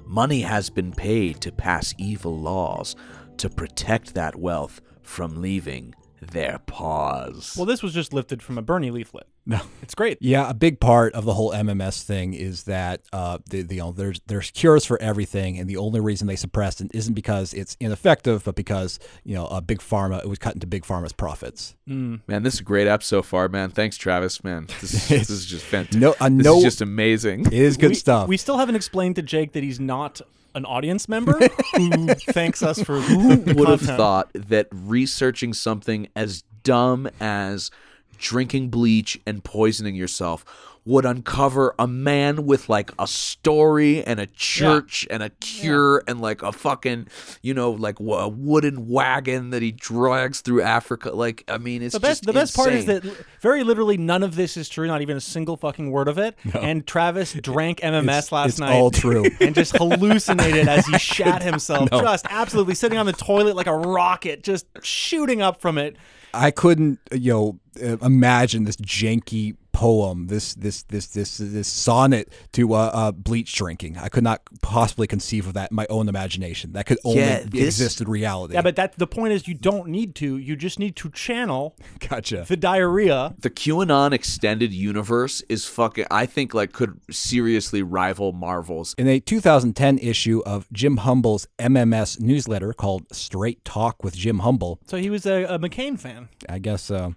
Money has been paid to pass evil laws to protect that wealth from leaving their paws. Well, this was just lifted from a Bernie leaflet. No. It's great. Yeah, a big part of the whole MMS thing is that uh, the, the, you know, there's there's cures for everything, and the only reason they suppressed it isn't because it's ineffective, but because you know, a big pharma it was cut into big pharma's profits. man, this is a great app so far, man. Thanks, Travis, man. This, this is just fantastic. No- uh, this no- is just amazing. It is good we, stuff. We still haven't explained to Jake that he's not an audience member who thanks us for Who the would have thought that researching something as dumb as drinking bleach and poisoning yourself would uncover a man with like a story and a church and a cure and like a fucking you know like w- a wooden wagon that he drags through Africa like I mean it's The best, just the best part is that very literally none of this is true, not even a single fucking word of it. And Travis drank MMS It's- last it's night. all true. And just hallucinated as he shat himself, just absolutely sitting on the toilet like a rocket, just shooting up from it. I couldn't, you know, uh, imagine this janky poem, this this this this this sonnet to uh, uh, bleach drinking. I could not possibly conceive of that in my own imagination. That could only Yeah, this- exist in reality. Yeah, but that the point is you don't need to. You just need to channel gotcha. the diarrhea. the QAnon extended universe is fucking I think like could seriously rival Marvel's In a 2010 issue of Jim Humble's MMS newsletter called Straight Talk with Jim Humble, So he was a, a McCain fan. I guess uh,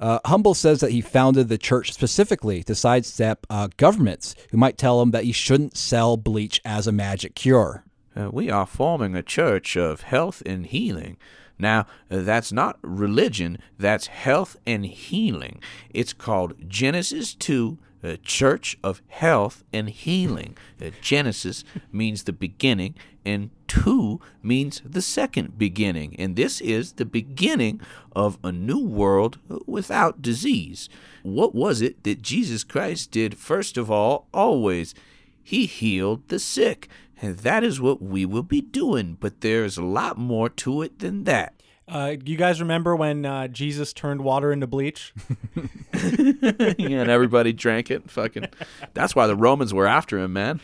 uh, Humble says that he founded the church specifically to sidestep uh, governments who might tell him that he shouldn't sell bleach as a magic cure. Uh, we are forming a church of health and healing. Now, uh, that's not religion, that's health and healing. It's called Genesis 2, a church of health and healing. Uh, Genesis means the beginning, and 2 means the second beginning. And this is the beginning of a new world uh, without disease. What was it that Jesus Christ did, first of all, always? He healed the sick. And that is what we will be doing, but there's a lot more to it than that. Uh, you guys remember when uh, Jesus turned water into bleach? yeah, and everybody drank it. Fucking That's why the Romans were after him, man.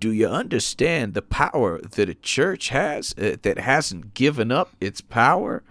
Do you understand the power that a church has uh, that hasn't given up its power?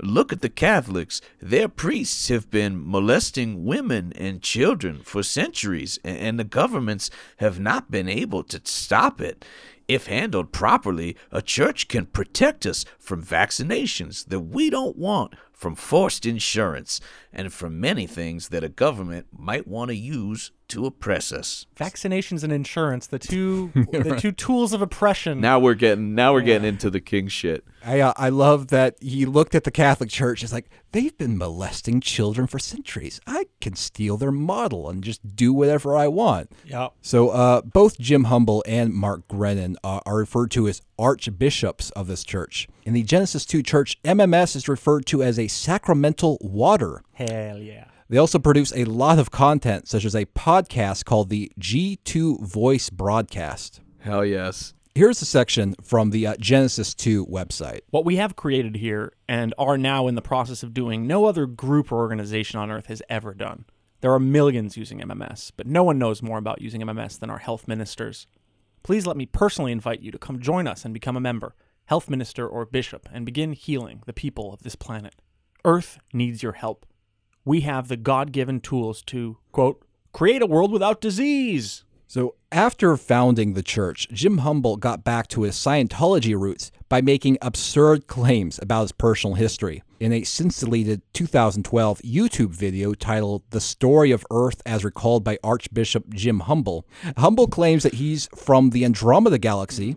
Look at the Catholics. Their priests have been molesting women and children for centuries, and the governments have not been able to stop it. If handled properly, a church can protect us from vaccinations that we don't want, from forced insurance, and from many things that a government might want to use to oppress us. Vaccinations and insurance, the two the two tools of oppression. Now we're getting now we're getting into the king shit. I uh, I love that he looked at the Catholic Church. It's like they've been molesting children for centuries. I can steal their model and just do whatever I want. yeah. So uh, both Jim Humble and Mark Grenon uh, are referred to as archbishops of this church. In the Genesis 2 church, MMS is referred to as a sacramental water. Hell yeah. They also produce a lot of content, such as a podcast called the G2 Voice Broadcast. Hell yes. Here's a section from the uh, Genesis 2 website. What we have created here and are now in the process of doing, no other group or organization on earth has ever done. There are millions using MMS, but no one knows more about using MMS than our health ministers. Please let me personally invite you to come join us and become a member, health minister or bishop, and begin healing the people of this planet. Earth needs your help. We have the God given tools to, quote, create a world without disease. So, after founding the church, Jim Humble got back to his Scientology roots by making absurd claims about his personal history. In a since deleted 2012 YouTube video titled The Story of Earth as Recalled by Archbishop Jim Humble. Humble claims that he's from the Andromeda Galaxy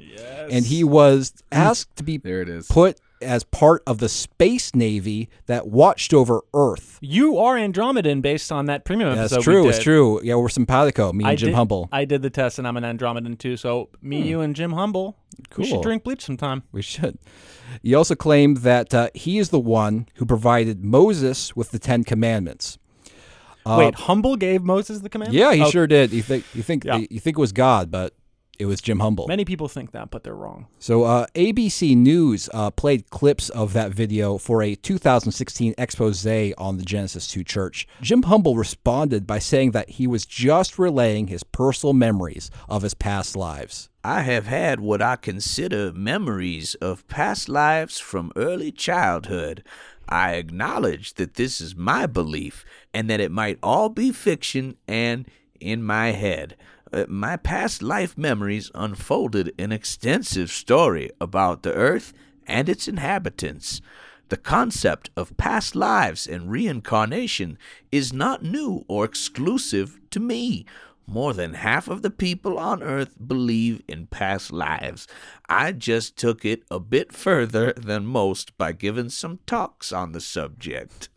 and he was asked to be There it is. put as part of the space navy that watched over Earth. You are Andromedan based on that premium That's episode. we true. It's true. Yeah, we're simpatico. Me and I Jim did, Humble. I did the test and I'm an Andromedan too. So me, you, and Jim Humble. Cool. We should drink bleach sometime. We should. He also claimed that uh, he is the one who provided Moses with the Ten Commandments. Wait, Humble gave Moses the command? Uh, Yeah, he Oh, sure did. You think you think Yeah. you think it was God, but it was Jim Humble. Many people think that, but they're wrong. So uh, ABC News uh, played clips of that video for a 2016 expose on the Genesis 2 Church. Jim Humble responded by saying that he was just relaying his personal memories of his past lives. I have had what I consider memories of past lives from early childhood. I acknowledge that this is my belief and that it might all be fiction and in my head. Uh, my past life memories unfolded an extensive story about the earth and its inhabitants. The concept of past lives and reincarnation is not new or exclusive to me. More than half of the people on earth believe in past lives. I just took it a bit further than most by giving some talks on the subject.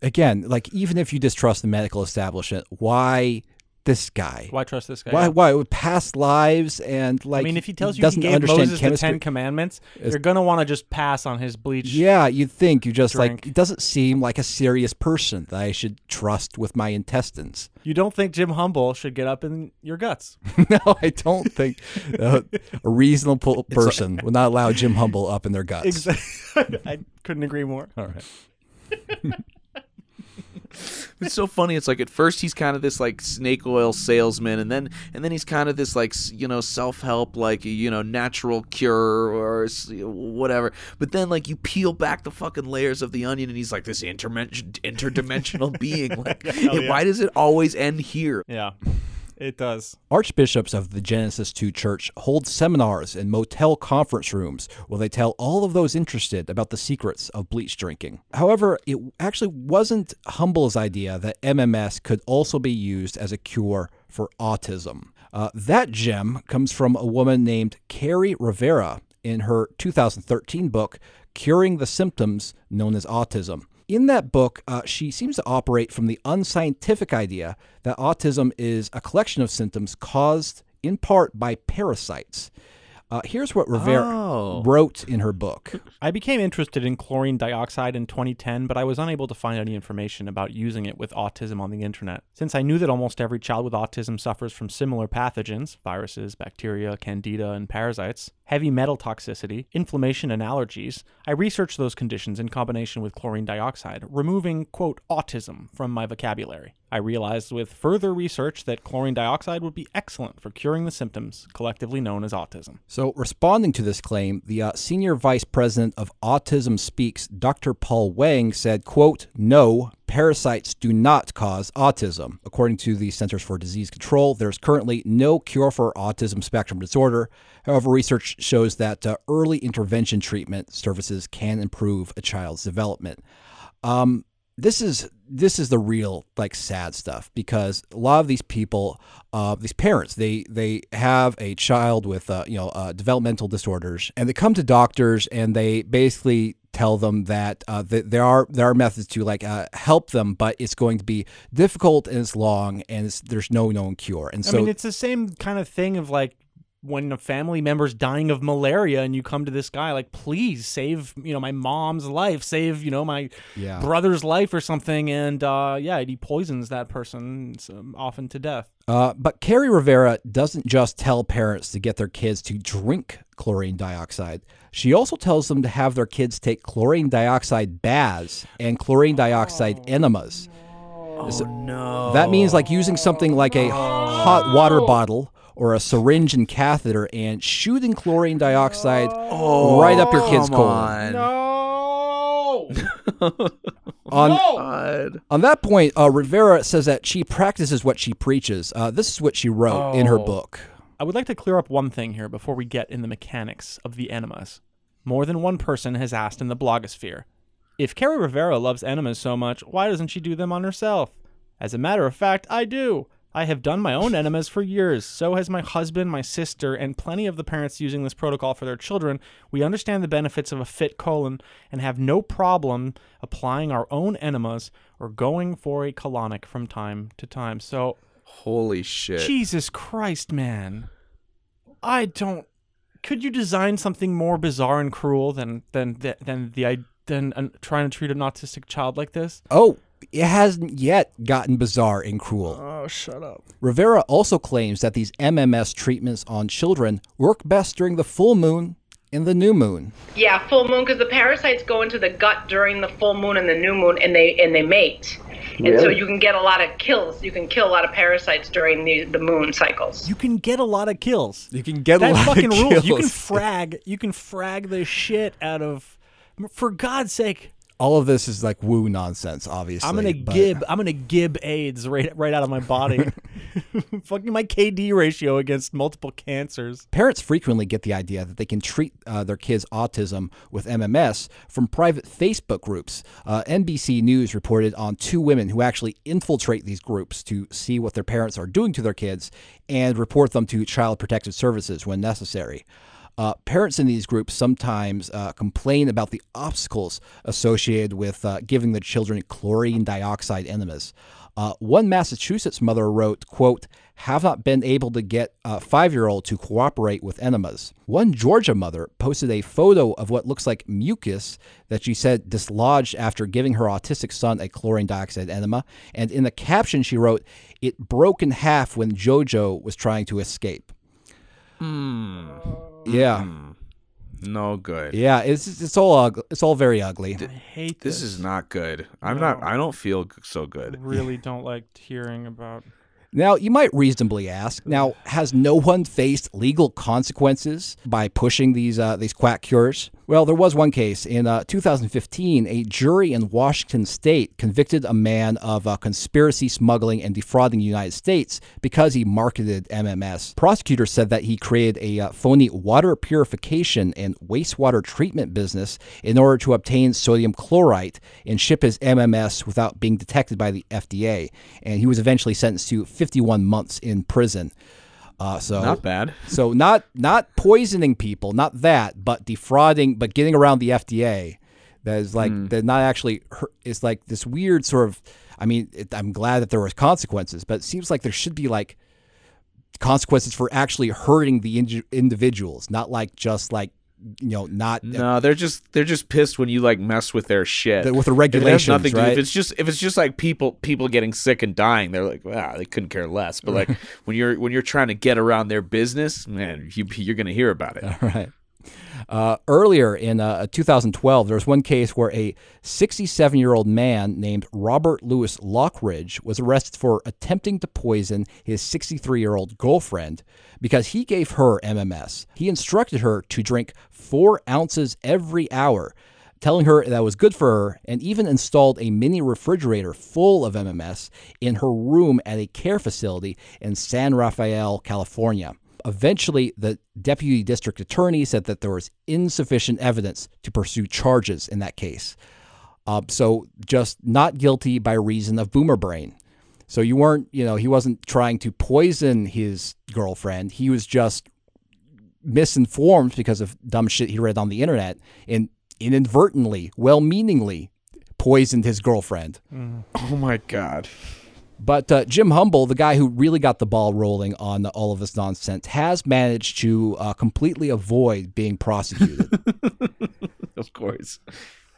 Again, like even if you distrust the medical establishment, why this guy? Why trust this guy? Why? Why with past lives and like? I mean, if he tells you he doesn't gave understand Moses the. Ten Commandments, you're gonna want to just pass on his bleach. Yeah, you'd think you just like it doesn't seem like a serious person that I should trust with my intestines. You don't think Jim Humble should get up in your guts? no, I don't think uh, a reasonable person would not allow Jim Humble up in their guts. Exactly. I couldn't agree more. All right. It's so funny. It's like at first he's kind of this like snake oil salesman, and then and then he's kind of this like you know self help like you know natural cure or whatever. But then like you peel back the fucking layers of the onion, and he's like this interdimension interdimensional being. Like, yeah. why does it always end here? Yeah, it does. Archbishops of the Genesis 2 Church hold seminars in motel conference rooms where they tell all of those interested about the secrets of bleach drinking. However, it actually wasn't Humble's idea that MMS could also be used as a cure for autism. Uh, that gem comes from a woman named Kerri Rivera in her 2013 book, Curing the Symptoms Known as Autism. In that book, uh, she seems to operate from the unscientific idea that autism is a collection of symptoms caused in part by parasites. Uh, here's what Rivera Oh. wrote in her book. I became interested in chlorine dioxide in 2010, but I was unable to find any information about using it with autism on the internet. Since I knew that almost every child with autism suffers from similar pathogens viruses, bacteria, candida, and parasites, heavy metal toxicity, inflammation, and allergies I researched those conditions in combination with chlorine dioxide, removing, quote, autism from my vocabulary. I realized with further research that chlorine dioxide would be excellent for curing the symptoms collectively known as autism. So, responding to this claim, the uh, senior vice president of Autism Speaks, Dr. Paul Wang, said, "quote No, parasites do not cause autism. According to the Centers for Disease Control, there's currently no cure for autism spectrum disorder. However, research shows that uh, early intervention treatment services can improve a child's development." Um, this is this is the real like sad stuff because a lot of these people, uh, these parents, they they have a child with uh, you know uh, developmental disorders, and they come to doctors and they basically tell them that uh, that there are there are methods to like uh, help them, but it's going to be difficult and it's long and it's, there's no known cure. And so I mean, it's the same kind of thing of like when a family member's dying of malaria and you come to this guy like please save you know my mom's life save you know my Yeah. brother's life or something and uh yeah he poisons that person um, often to death Uh, but Kerri Rivera doesn't just tell parents to get their kids to drink chlorine dioxide. She also tells them to have their kids take chlorine dioxide baths and chlorine dioxide enemas. Oh, no. That means like using something like a hot water bottle or a syringe and catheter and shooting chlorine dioxide right up your kid's Come colon. on. On, God. on that point, uh, Rivera says that she practices what she preaches. Uh, this is what she wrote in her Oh. book. i would like to clear up one thing here before we get in the mechanics of the enemas more than one person has asked in the blogosphere If Kerri Rivera loves enemas so much, why doesn't she do them on herself? As a matter of fact, I do. I have done my own enemas for years. So has my husband, my sister, and plenty of the parents using this protocol for their children. We understand the benefits of a fit colon and have no problem applying our own enemas or going for a colonic from time to time. So, Holy shit. Jesus Christ, man. I don't. Could you design something more bizarre and cruel than than than the than uh, trying to treat an autistic child like this? Oh, it hasn't yet gotten bizarre and cruel. Oh, shut up. Rivera also claims that these MMS treatments on children work best during the full moon and the new moon. Yeah, full moon because the parasites go into the gut during the full moon and the new moon, and they and they mate. And so you can get a lot of kills. You can kill a lot of parasites during the, the moon cycles. You can get a lot of kills. You can get a that lot fucking of rules. You can frag. You can frag the shit out of. For God's sake, All of this is like woo nonsense, obviously. I'm gonna but- gib. I'm gonna gib AIDS right right out of my body. Fucking my KD ratio against multiple cancers. Parents frequently get the idea that they can treat uh, their kids' autism with MMS from private Facebook groups. Uh, NBC News reported on two women who actually infiltrate these groups to see what their parents are doing to their kids and report them to Child Protective Services when necessary. Uh, parents in these groups sometimes uh, complain about the obstacles associated with uh, giving the children chlorine dioxide enemas. Uh, one Massachusetts mother wrote, quote, have not been able to get a five-year-old to cooperate with enemas. One Georgia mother posted a photo of what looks like mucus that she said dislodged after giving her autistic son a chlorine dioxide enema. And in the caption, she wrote, it broke in half when JoJo was trying to escape. Yeah. No good. Yeah, it's it's all ugly. It's all very ugly. I hate This This is not good. I'm not. I don't feel so good. really don't like hearing about. Now, you might reasonably ask, now has no one faced legal consequences by pushing these uh, these quack cures? Well, there was one case in uh, 2015. A jury in Washington State convicted a man of uh, conspiracy, smuggling, and defrauding the United States because he marketed MMS. Prosecutors said that he created a uh, phony water purification and wastewater treatment business in order to obtain sodium chlorite and ship his MMS without being detected by the FDA. And he was eventually sentenced to 51 months in prison. Uh, so Not bad. so not not poisoning people, not that, but defrauding, but getting around the FDA. That is like Hmm. they're not actually. hurt- It's like this weird sort of. I mean, it, I'm glad that there was consequences, but it seems like there should be like consequences for actually hurting the indi- individuals, not like just like you know not No, they're just they're just pissed when you like mess with their shit. With the regulations, nothing right? If it's just if it's just like people people getting sick and dying, they're like, wow, they couldn't care less. But like when you're when you're trying to get around their business, man, you you're gonna hear about it. right. Uh, earlier in uh, 2012, there was one case where a 67 year old man named Robert Lewis Lockridge was arrested for attempting to poison his 63 year old girlfriend because he gave her MMS. He instructed her to drink four ounces every hour, telling her that was good for her, and even installed a mini refrigerator full of MMS in her room at a care facility in San Rafael, California. Eventually, the deputy district attorney said that there was insufficient evidence to pursue charges in that case. Uh, so, just not guilty by reason of boomer brain. So, you weren't, you know, he wasn't trying to poison his girlfriend. He was just misinformed because of dumb shit he read on the internet and inadvertently, well meaningly, poisoned his girlfriend. Oh my god. But uh, Jim Humble, the guy who really got the ball rolling on all of this nonsense, has managed to uh, completely avoid being prosecuted. Of course.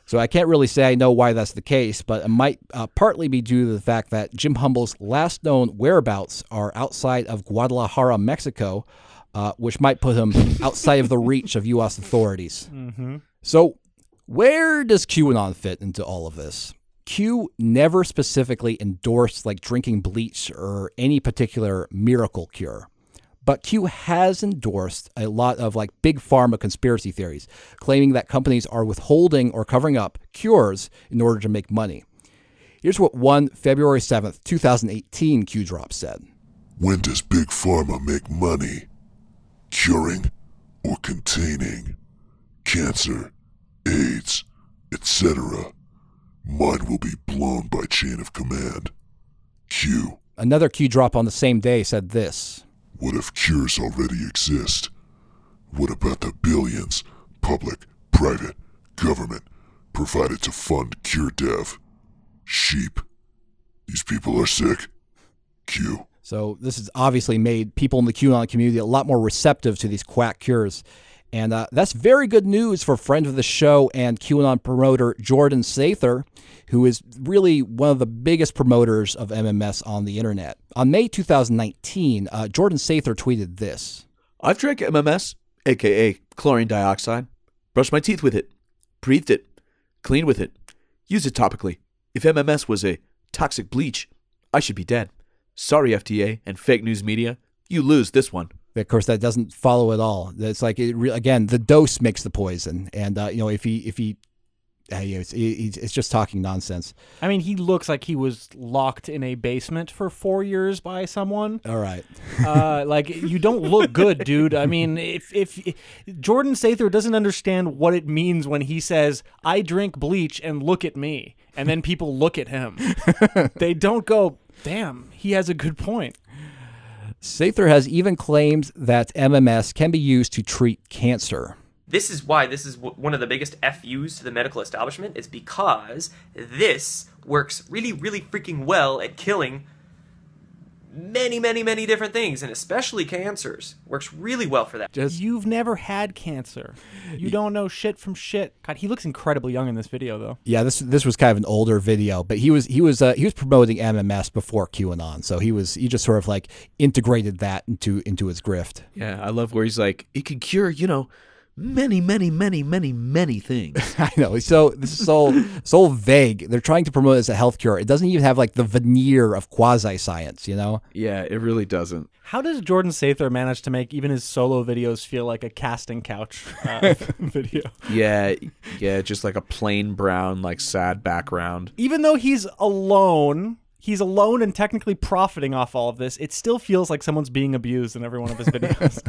so I can't really say I know why that's the case, but it might uh, partly be due to the fact that Jim Humble's last known whereabouts are outside of Guadalajara, Mexico, uh, which might put him outside of the reach of U.S. authorities. So, where does QAnon fit into all of this? Q never specifically endorsed like drinking bleach or any particular miracle cure. But Q has endorsed a lot of like big pharma conspiracy theories, claiming that companies are withholding or covering up cures in order to make money. Here's what one February 7th, 2018 Q drop said. When does Big Pharma make money? Curing or containing cancer, AIDS, etc. Mine will be blown by chain of command. Q. Another Q drop on the same day said this. What if cures already exist? What about the billions, public, private, government, provided to fund cure dev? Sheep. These people are sick. Q. So this has obviously made people in the QAnon community a lot more receptive to these quack cures. And uh, that's very good news for friend of the show and QAnon promoter Jordan Sather, who is really one of the biggest promoters of MMS on the internet. On May 2019, uh, Jordan Sather tweeted this. I've drank MMS, aka chlorine dioxide, brushed my teeth with it, breathed it, cleaned with it, used it topically. If MMS was a toxic bleach, I should be dead. Sorry, FDA and fake news media, you lose this one. Of course, that doesn't follow at all. It's like it re- again, the dose makes the poison, and uh, you know if he if he, it's, it's just talking nonsense. I mean, he looks like he was locked in a basement for four years by someone. All right, Uh, like you don't look good, dude. I mean, if, if if Jordan Sather doesn't understand what it means when he says, "I drink bleach and look at me," and then people look at him, they don't go, "Damn, he has a good point." Sather has even claimed that MMS can be used to treat cancer. This is why this is one of the biggest FUs to the medical establishment is because this works really, really freaking well at killing many, many, many different things, and especially cancers. Works really well for that. Just You've never had cancer. You don't know shit from shit. God, he looks incredibly young in this video, though. Yeah, this this was kind of an older video, but he was he was uh, he was promoting MMS before QAnon, so he was he just sort of like integrated that into into his grift. Yeah, I love where he's like, it can cure, you know, many, many, many, many, many things. I know. So this is so so vague. They're trying to promote it as a health cure. It doesn't even have like the veneer of quasi science, you know? yeah, it really doesn't. How does Jordan Sather manage to make even his solo videos feel like a casting couch uh, video? Yeah, yeah, just like a plain brown, like sad background. Even though he's alone, he's alone and technically profiting off all of this. It still feels like someone's being abused in every one of his videos.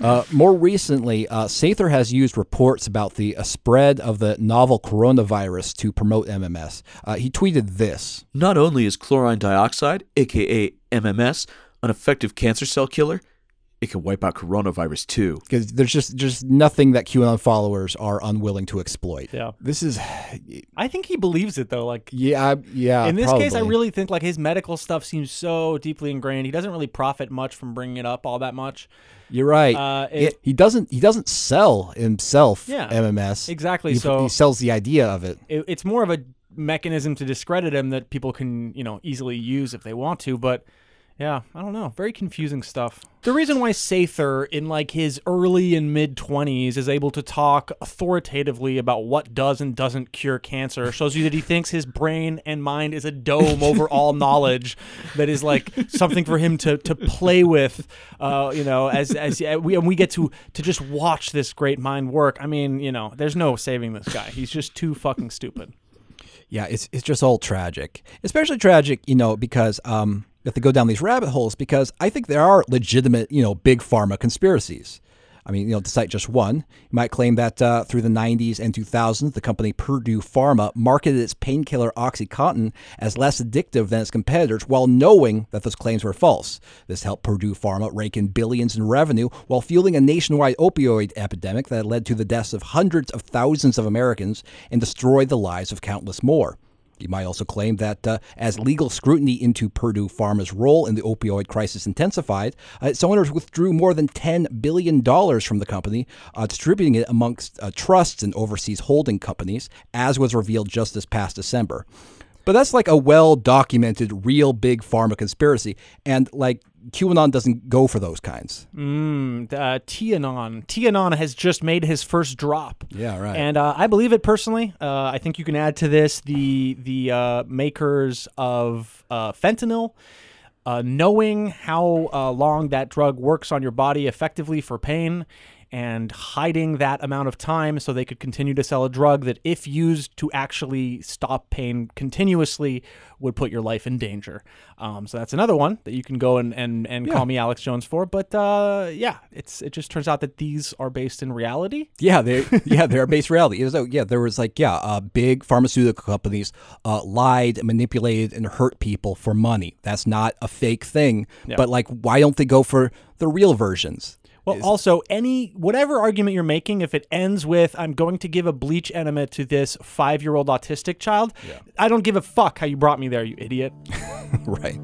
Uh, more recently, uh, Sather has used reports about the uh, spread of the novel coronavirus to promote MMS. Uh, he tweeted this. Not only is chlorine dioxide, aka MMS, an effective cancer cell killer, it can wipe out coronavirus too. because there's just just nothing that QAnon followers are unwilling to exploit. Yeah. This is, I think he believes it though. Like yeah, I- yeah. in this case, I really think like his medical stuff seems so deeply ingrained. He doesn't really profit much from bringing it up all that much. You're right. Uh, It- it- he doesn't. He doesn't sell himself. Yeah, MMS exactly. He, So- he sells the idea of it. it, it's more of a mechanism to discredit him that people can you know easily use if they want to but yeah i don't know. Very confusing stuff. The reason why Sather in like his early and mid 20s is able to talk authoritatively about what does and doesn't cure cancer shows you that he thinks his brain and mind is a dome over all knowledge that is like something for him to to play with uh, you know as as uh, we and we get to to just watch this great mind work. I mean you know there's no saving this guy. He's just too fucking stupid. Yeah, it's it's just all tragic. Especially tragic, you know, because um, if they go down these rabbit holes, because I think there are legitimate, you know, big pharma conspiracies. I mean, you know, to cite just one, you might claim that uh, through the 90s and 2000s, the company Purdue Pharma marketed its painkiller OxyContin as less addictive than its competitors while knowing that those claims were false. This helped Purdue Pharma rake in billions in revenue while fueling a nationwide opioid epidemic that led to the deaths of hundreds of thousands of Americans and destroyed the lives of countless more. You might also claim that uh, as legal scrutiny into Purdue Pharma's role in the opioid crisis intensified, uh, withdrew more than $10 billion from the company, uh, distributing it amongst uh, trusts and overseas holding companies, as was revealed just this past December. But that's like a well documented, real big pharma conspiracy. And like QAnon doesn't go for those kinds. Mm, uh, Tianon. Tianon has just made his first drop. Yeah, right. And uh, I believe it personally. Uh, I think you can add to this the the uh, makers of uh, fentanyl. Uh, knowing how uh, long that drug works on your body effectively for pain, and hiding that amount of time so they could continue to sell a drug that, if used to actually stop pain continuously, would put your life in danger. Um, so that's another one that you can go and, and, and Yeah. call me Alex Jones for. But uh, yeah, it's it just turns out that these are based in reality. Yeah, they yeah they're based reality. So yeah, there was like yeah, uh, big pharmaceutical companies uh, lied, manipulated, and hurt people for money. That's not a fake thing. Yeah. But like, why don't they go for the real versions? Well, also any whatever argument you're making, if it ends with "I'm going to give a bleach enema to this five-year-old autistic child," I don't give a fuck how you brought me there, you idiot. right.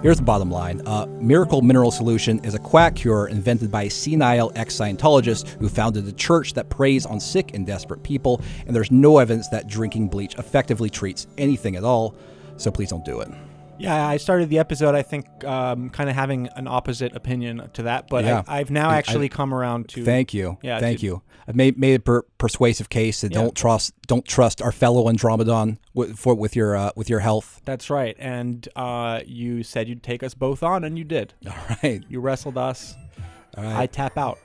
Here's the bottom line. Uh, Miracle Mineral Solution is a quack cure invented by a senile ex Scientologist who founded a church that preys on sick and desperate people, and there's no evidence that drinking bleach effectively treats anything at all, so please don't do it. Yeah, I started the episode. I think um, kind of having an opposite opinion to that, but Yeah. I, I've now I- I- actually come around to. Thank you. Yeah, Thank to- you. I've made made a per- persuasive case that Yeah. don't trust don't trust our fellow Andromedan with, for with your uh, with your health. That's right, and uh, you said you'd take us both on, and you did. All right. You wrestled us. All I tap out.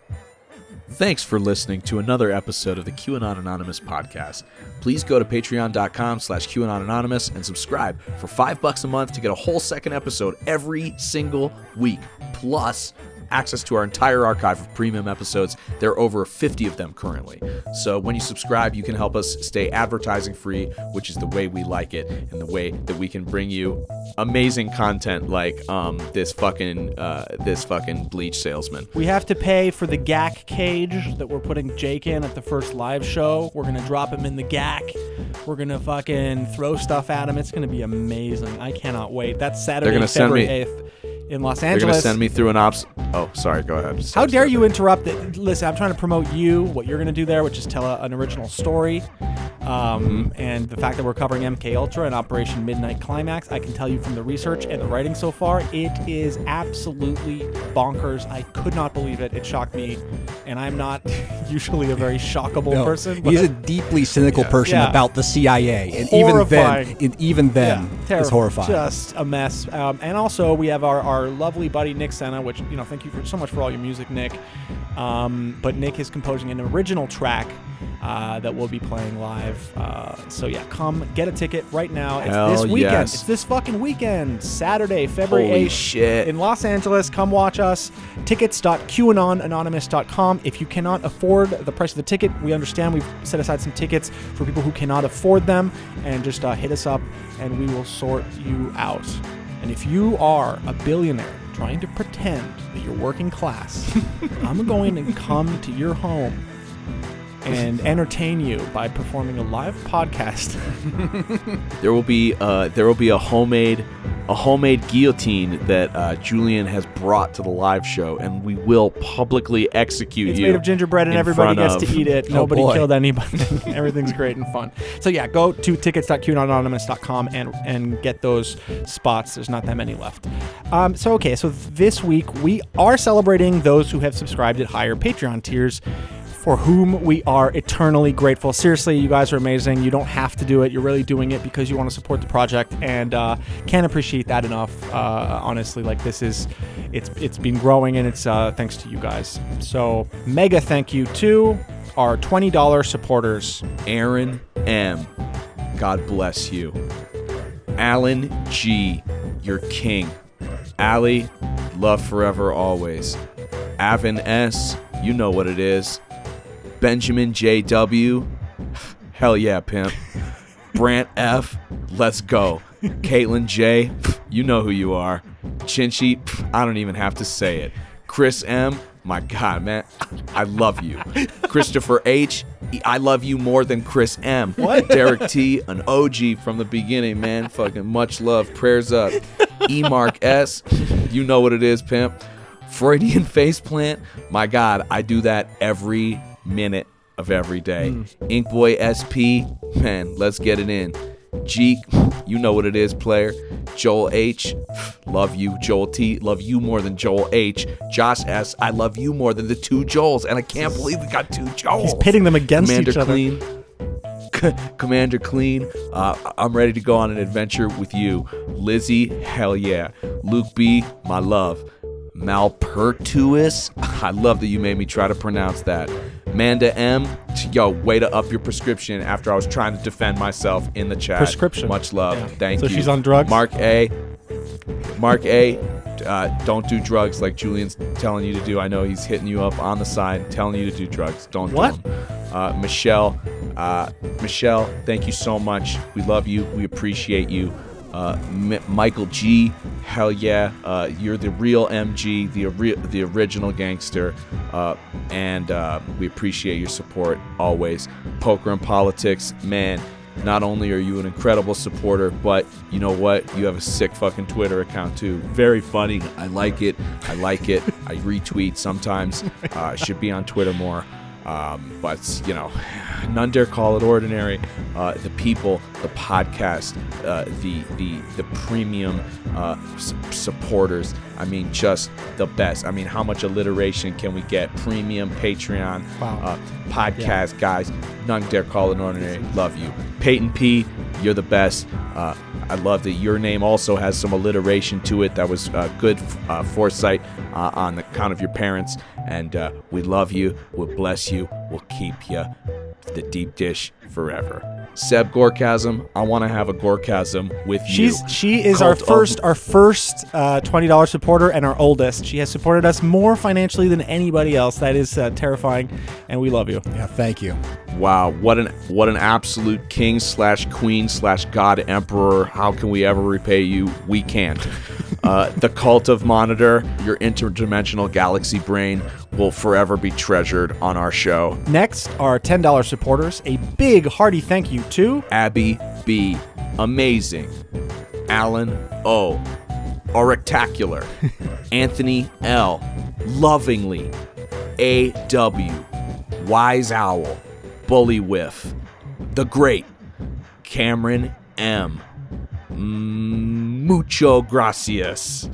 Thanks for listening to another episode of the QAnon Anonymous podcast. Please go to patreon.com slash QAnon Anonymous and subscribe for five bucks a month to get a whole second episode every single week, plus access to our entire archive of premium episodes. There are over 50 of them currently. So when you subscribe, you can help us stay advertising free, which is the way we like it and the way that we can bring you amazing content like um, this fucking uh, this fucking bleach salesman. We have to pay for the GAC cage that we're putting Jake in at the first live show. We're gonna drop him in the GAC. We're gonna fucking throw stuff at him. It's gonna be amazing. I cannot wait. That's Saturday, February eighth in Los Angeles. They're gonna send me through an ops. Oh, sorry. Go ahead. How dare you interrupt it? Listen, I'm trying to promote you, what you're going to do there, which is tell a, an original story. Um, And the fact that we're covering MK Ultra and Operation Midnight Climax, I can tell you from the research and the writing so far, it is absolutely bonkers. I could not believe it. It shocked me. And I'm not usually a very shockable No, person. But he's a deeply cynical person Yeah. about the CIA, and Horrifying. even then, and even then, Yeah, it's terrible. horrifying. Just a mess. Um, and also, we have our, our lovely buddy Nick Senna, which you know, thank you for so much for all your music, Nick. Um, but Nick is composing an original track uh, that we'll be playing live. Uh, so yeah, come get a ticket right now. It's Hell this weekend. yes. It's this fucking weekend, Saturday, February Holy 8th shit. in Los Angeles. Come watch us. Tickets.QAnonanonymous.com. If you cannot afford the price of the ticket, we understand. We've set aside some tickets for people who cannot afford them, and just uh, hit us up, and we will sort you out. And if you are a billionaire trying to pretend that you're working class, I'm going to come to your home and entertain you by performing a live podcast. There will be uh, there will be a homemade a homemade guillotine that uh, Julian has brought to the live show, and we will publicly execute It's you. made of gingerbread and everybody gets of- to eat it. Oh, Nobody boy. killed anybody. Everything's great and fun. So yeah, go to tickets.qanonanonymous.com and and get those spots. There's not that many left. Um, so okay, so this week we are celebrating those who have subscribed at higher Patreon tiers. For whom we are eternally grateful. Seriously, you guys are amazing. You don't have to do it. You're really doing it because you want to support the project, and uh, can't appreciate that enough. Uh, honestly, like this is, it's it's been growing, and it's uh, thanks to you guys. So mega thank you to our twenty dollar supporters. Aaron M. God bless you. Alan G. Your king. Ali, love forever always. Avin S. You know what it is. Benjamin J.W. Hell yeah, pimp. Brant F. Let's go. Caitlin J. You know who you are. Chinchi. I don't even have to say it. Chris M. My God, man. I love you. Christopher H. I love you more than Chris M. What? Derek T. An OG from the beginning, man. Fucking much love. Prayers up. E. Mark S. You know what it is, pimp. Freudian faceplant. My God, I do that every minute of every day. Inkboy SP. Man, let's get it in. Jeek, you know what it is, player. Joel H, love you. Joel T, love you more than Joel H. Josh S, I love you more than the two Joels, and I can't believe we got two Joels. He's pitting them against Commander each other. Clean, Commander Clean, uh, I'm ready to go on an adventure with you. Lizzie, hell yeah. Luke B, my love. Malpertuis, I love that you made me try to pronounce that. Manda M, yo, way to up your prescription after I was trying to defend myself in the chat. Prescription. Much love. Yeah. Thank So you. So she's on drugs? Mark A, Mark A, uh, don't do drugs like Julian's telling you to do. I know he's hitting you up on the side, telling you to do drugs. Don't What? do them. Uh, Michelle, uh, Michelle, thank you so much. We love you. We appreciate you. Uh, M- Michael G, hell yeah, uh, you're the real MG, the ori- the original gangster, uh, and uh, we appreciate your support always. Poker and politics, man. Not only are you an incredible supporter, but you know what? You have a sick fucking Twitter account too. Very funny. I like it. I like it. I retweet sometimes. Uh, should be on Twitter more. Um, but you know, none dare call it ordinary. Uh, the people, the podcast, uh, the the the premium uh, s- supporters. I mean, just the best. I mean, how much alliteration can we get? Premium Patreon Wow. uh, podcast guys. None dare call it ordinary. Love you, Peyton P. You're the best. Uh, I love that your name also has some alliteration to it. That was uh, good uh, foresight uh, on the count of your parents. And uh, we love you. We'll bless you. We'll keep you. The deep dish forever. Seb Gorkasm, I want to have a Gorkasm with you. She's she is our Cult of- first our first uh, twenty dollars supporter and our oldest. She has supported us more financially than anybody else. That is uh, terrifying, and we love you. Yeah, thank you. Wow, what an what an absolute king slash queen slash god emperor. How can we ever repay you? We can't. Uh, the cult of monitor, your interdimensional galaxy brain, will forever be treasured on our show. Next, our ten dollars supporters. A big hearty thank you to Abby B, amazing. Alan O, Aurictacular. Anthony L, lovingly. A W, Wise Owl, Bully Whiff. The Great, Cameron M. Mucho gracias.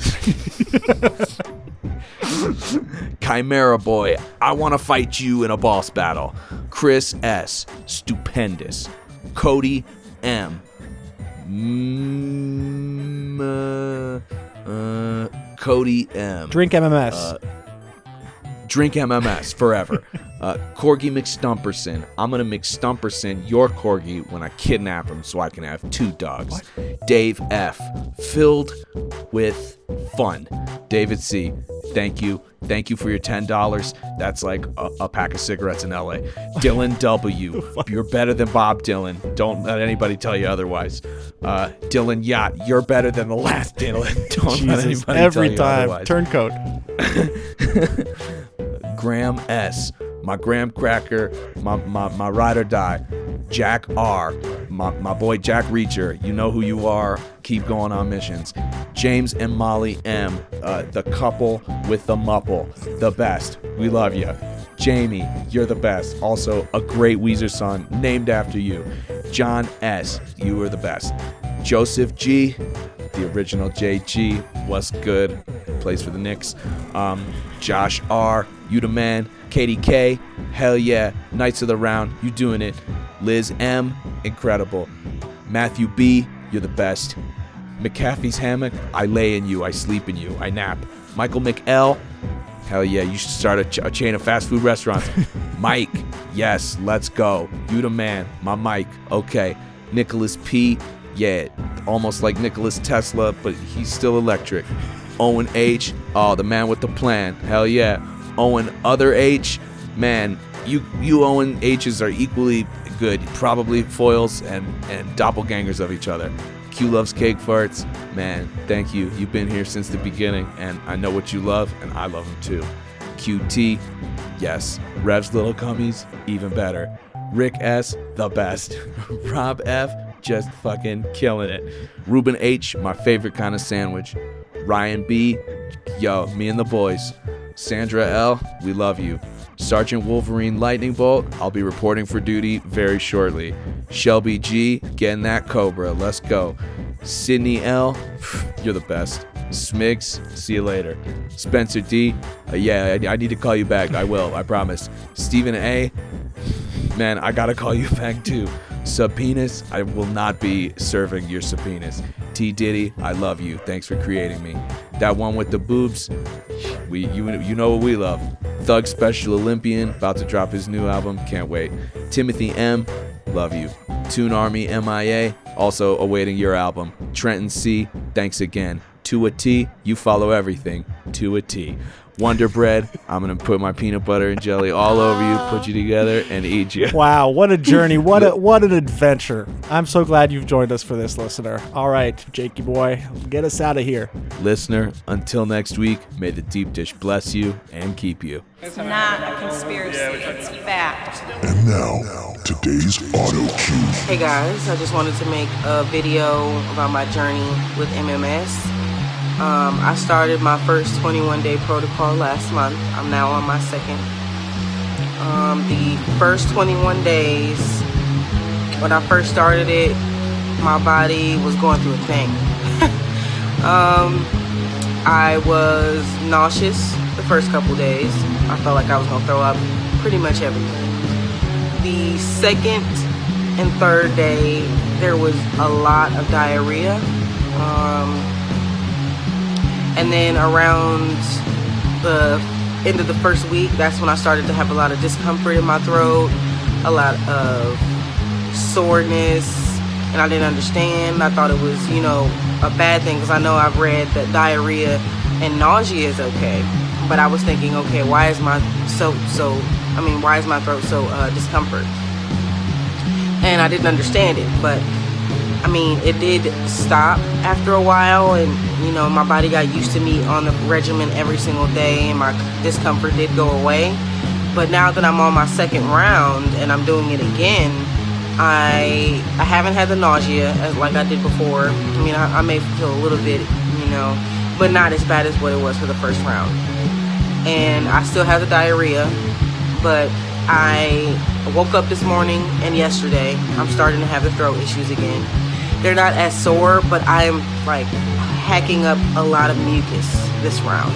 Chimera Boy, I want to fight you in a boss battle. Chris S, stupendous. Cody M. Mm, uh, uh, Cody M. Drink MMS. Drink MMS forever. uh, Corgi McStumperson. I'm gonna McStumperson your Corgi when I kidnap him so I can have two dogs. Dave F. Filled with fun. David C. Thank you. Thank you for your ten dollars. That's like a, a pack of cigarettes in LA. Dylan W. You're better than Bob Dylan. Don't let anybody tell you otherwise. Uh, Dylan Yacht. You're better than the last Dylan. Don't let Jesus, anybody every time otherwise. turncoat. Graham S, my Graham Cracker, my, my, my ride or die. Jack R, my, my boy Jack Reacher, you know who you are. Keep going on missions. James and Molly M, uh, the couple with the mupple, the best. We love you. Jamie, you're the best. Also, a great Weezer song named after you. John S, you are the best. Joseph G, the original JG, what's good? Plays for the Knicks. Um, Josh R, you the man. Katie K, hell yeah. Knights of the Round, you doing it. Liz M, incredible. Matthew B, you're the best. McAfee's hammock, I lay in you, I sleep in you, I nap. Michael McL, hell yeah, you should start a, ch- a chain of fast food restaurants. Mike, yes, let's go. You the man, my Mike, okay. Nicholas P, yeah, almost like Nicholas Tesla, but he's still electric. Owen H, oh, the man with the plan, hell yeah. Owen Other H, man, you you Owen H's are equally good, probably foils and and doppelgangers of each other. Q loves cake farts, man. Thank you. You've been here since the beginning, and I know what you love, and I love them too. QT, yes. Rev's little cummies, even better. Rick S, the best. Rob F, just fucking killing it. Ruben H, my favorite kind of sandwich. Ryan B, yo, me and the boys. Sandra L, we love you. Sergeant Wolverine Lightning Bolt, I'll be reporting for duty very shortly. Shelby G, getting that Cobra, let's go. Sydney L, you're the best. Smigs, see you later. Spencer D, uh, yeah, I, I need to call you back. I will, I promise. Stephen A, man, I gotta call you back too. Subpoenas, I will not be serving your subpoenas. T Diddy, I love you. Thanks for creating me. That one with the boobs, we you you know what we love. Thug Special Olympian about to drop his new album. Can't wait. Timothy M, love you. Tune Army MIA, also awaiting your album. Trenton C, thanks again. To a T, you follow everything. To a T. Wonder Bread, I'm gonna put my peanut butter and jelly all over you, put you together, and eat you. Wow, what a journey! What a what an adventure! I'm so glad you've joined us for this, listener. All right, Jakey boy, get us out of here. Listener, until next week, may the deep dish bless you and keep you. It's not a conspiracy, it's fact. And now, today's auto cue. Hey guys, I just wanted to make a video about my journey with MMS. Um, I started my first 21 day protocol last month. I'm now on my second. Um, the first 21 days, when I first started it, my body was going through a thing. um, I was nauseous the first couple days. I felt like I was to throw up pretty much everything. The second and third day, there was a lot of diarrhea. Um, and then around the end of the first week, that's when I started to have a lot of discomfort in my throat, a lot of soreness, and I didn't understand. I thought it was, you know, a bad thing because I know I've read that diarrhea and nausea is okay. But I was thinking, okay, why is my so so? I mean, why is my throat so uh, discomfort? And I didn't understand it, but I mean, it did stop after a while, and you know, my body got used to me on the regimen every single day, and my discomfort did go away. But now that I'm on my second round and I'm doing it again, I I haven't had the nausea uh, like I did before. I mean, I, I may feel a little bit, you know, but not as bad as what it was for the first round. And I still have the diarrhea, but I woke up this morning and yesterday I'm starting to have the throat issues again they're not as sore, but I'm like hacking up a lot of mucus this round.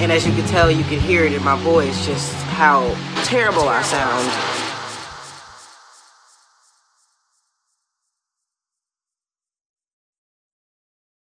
And as you can tell, you can hear it in my voice just how terrible I sound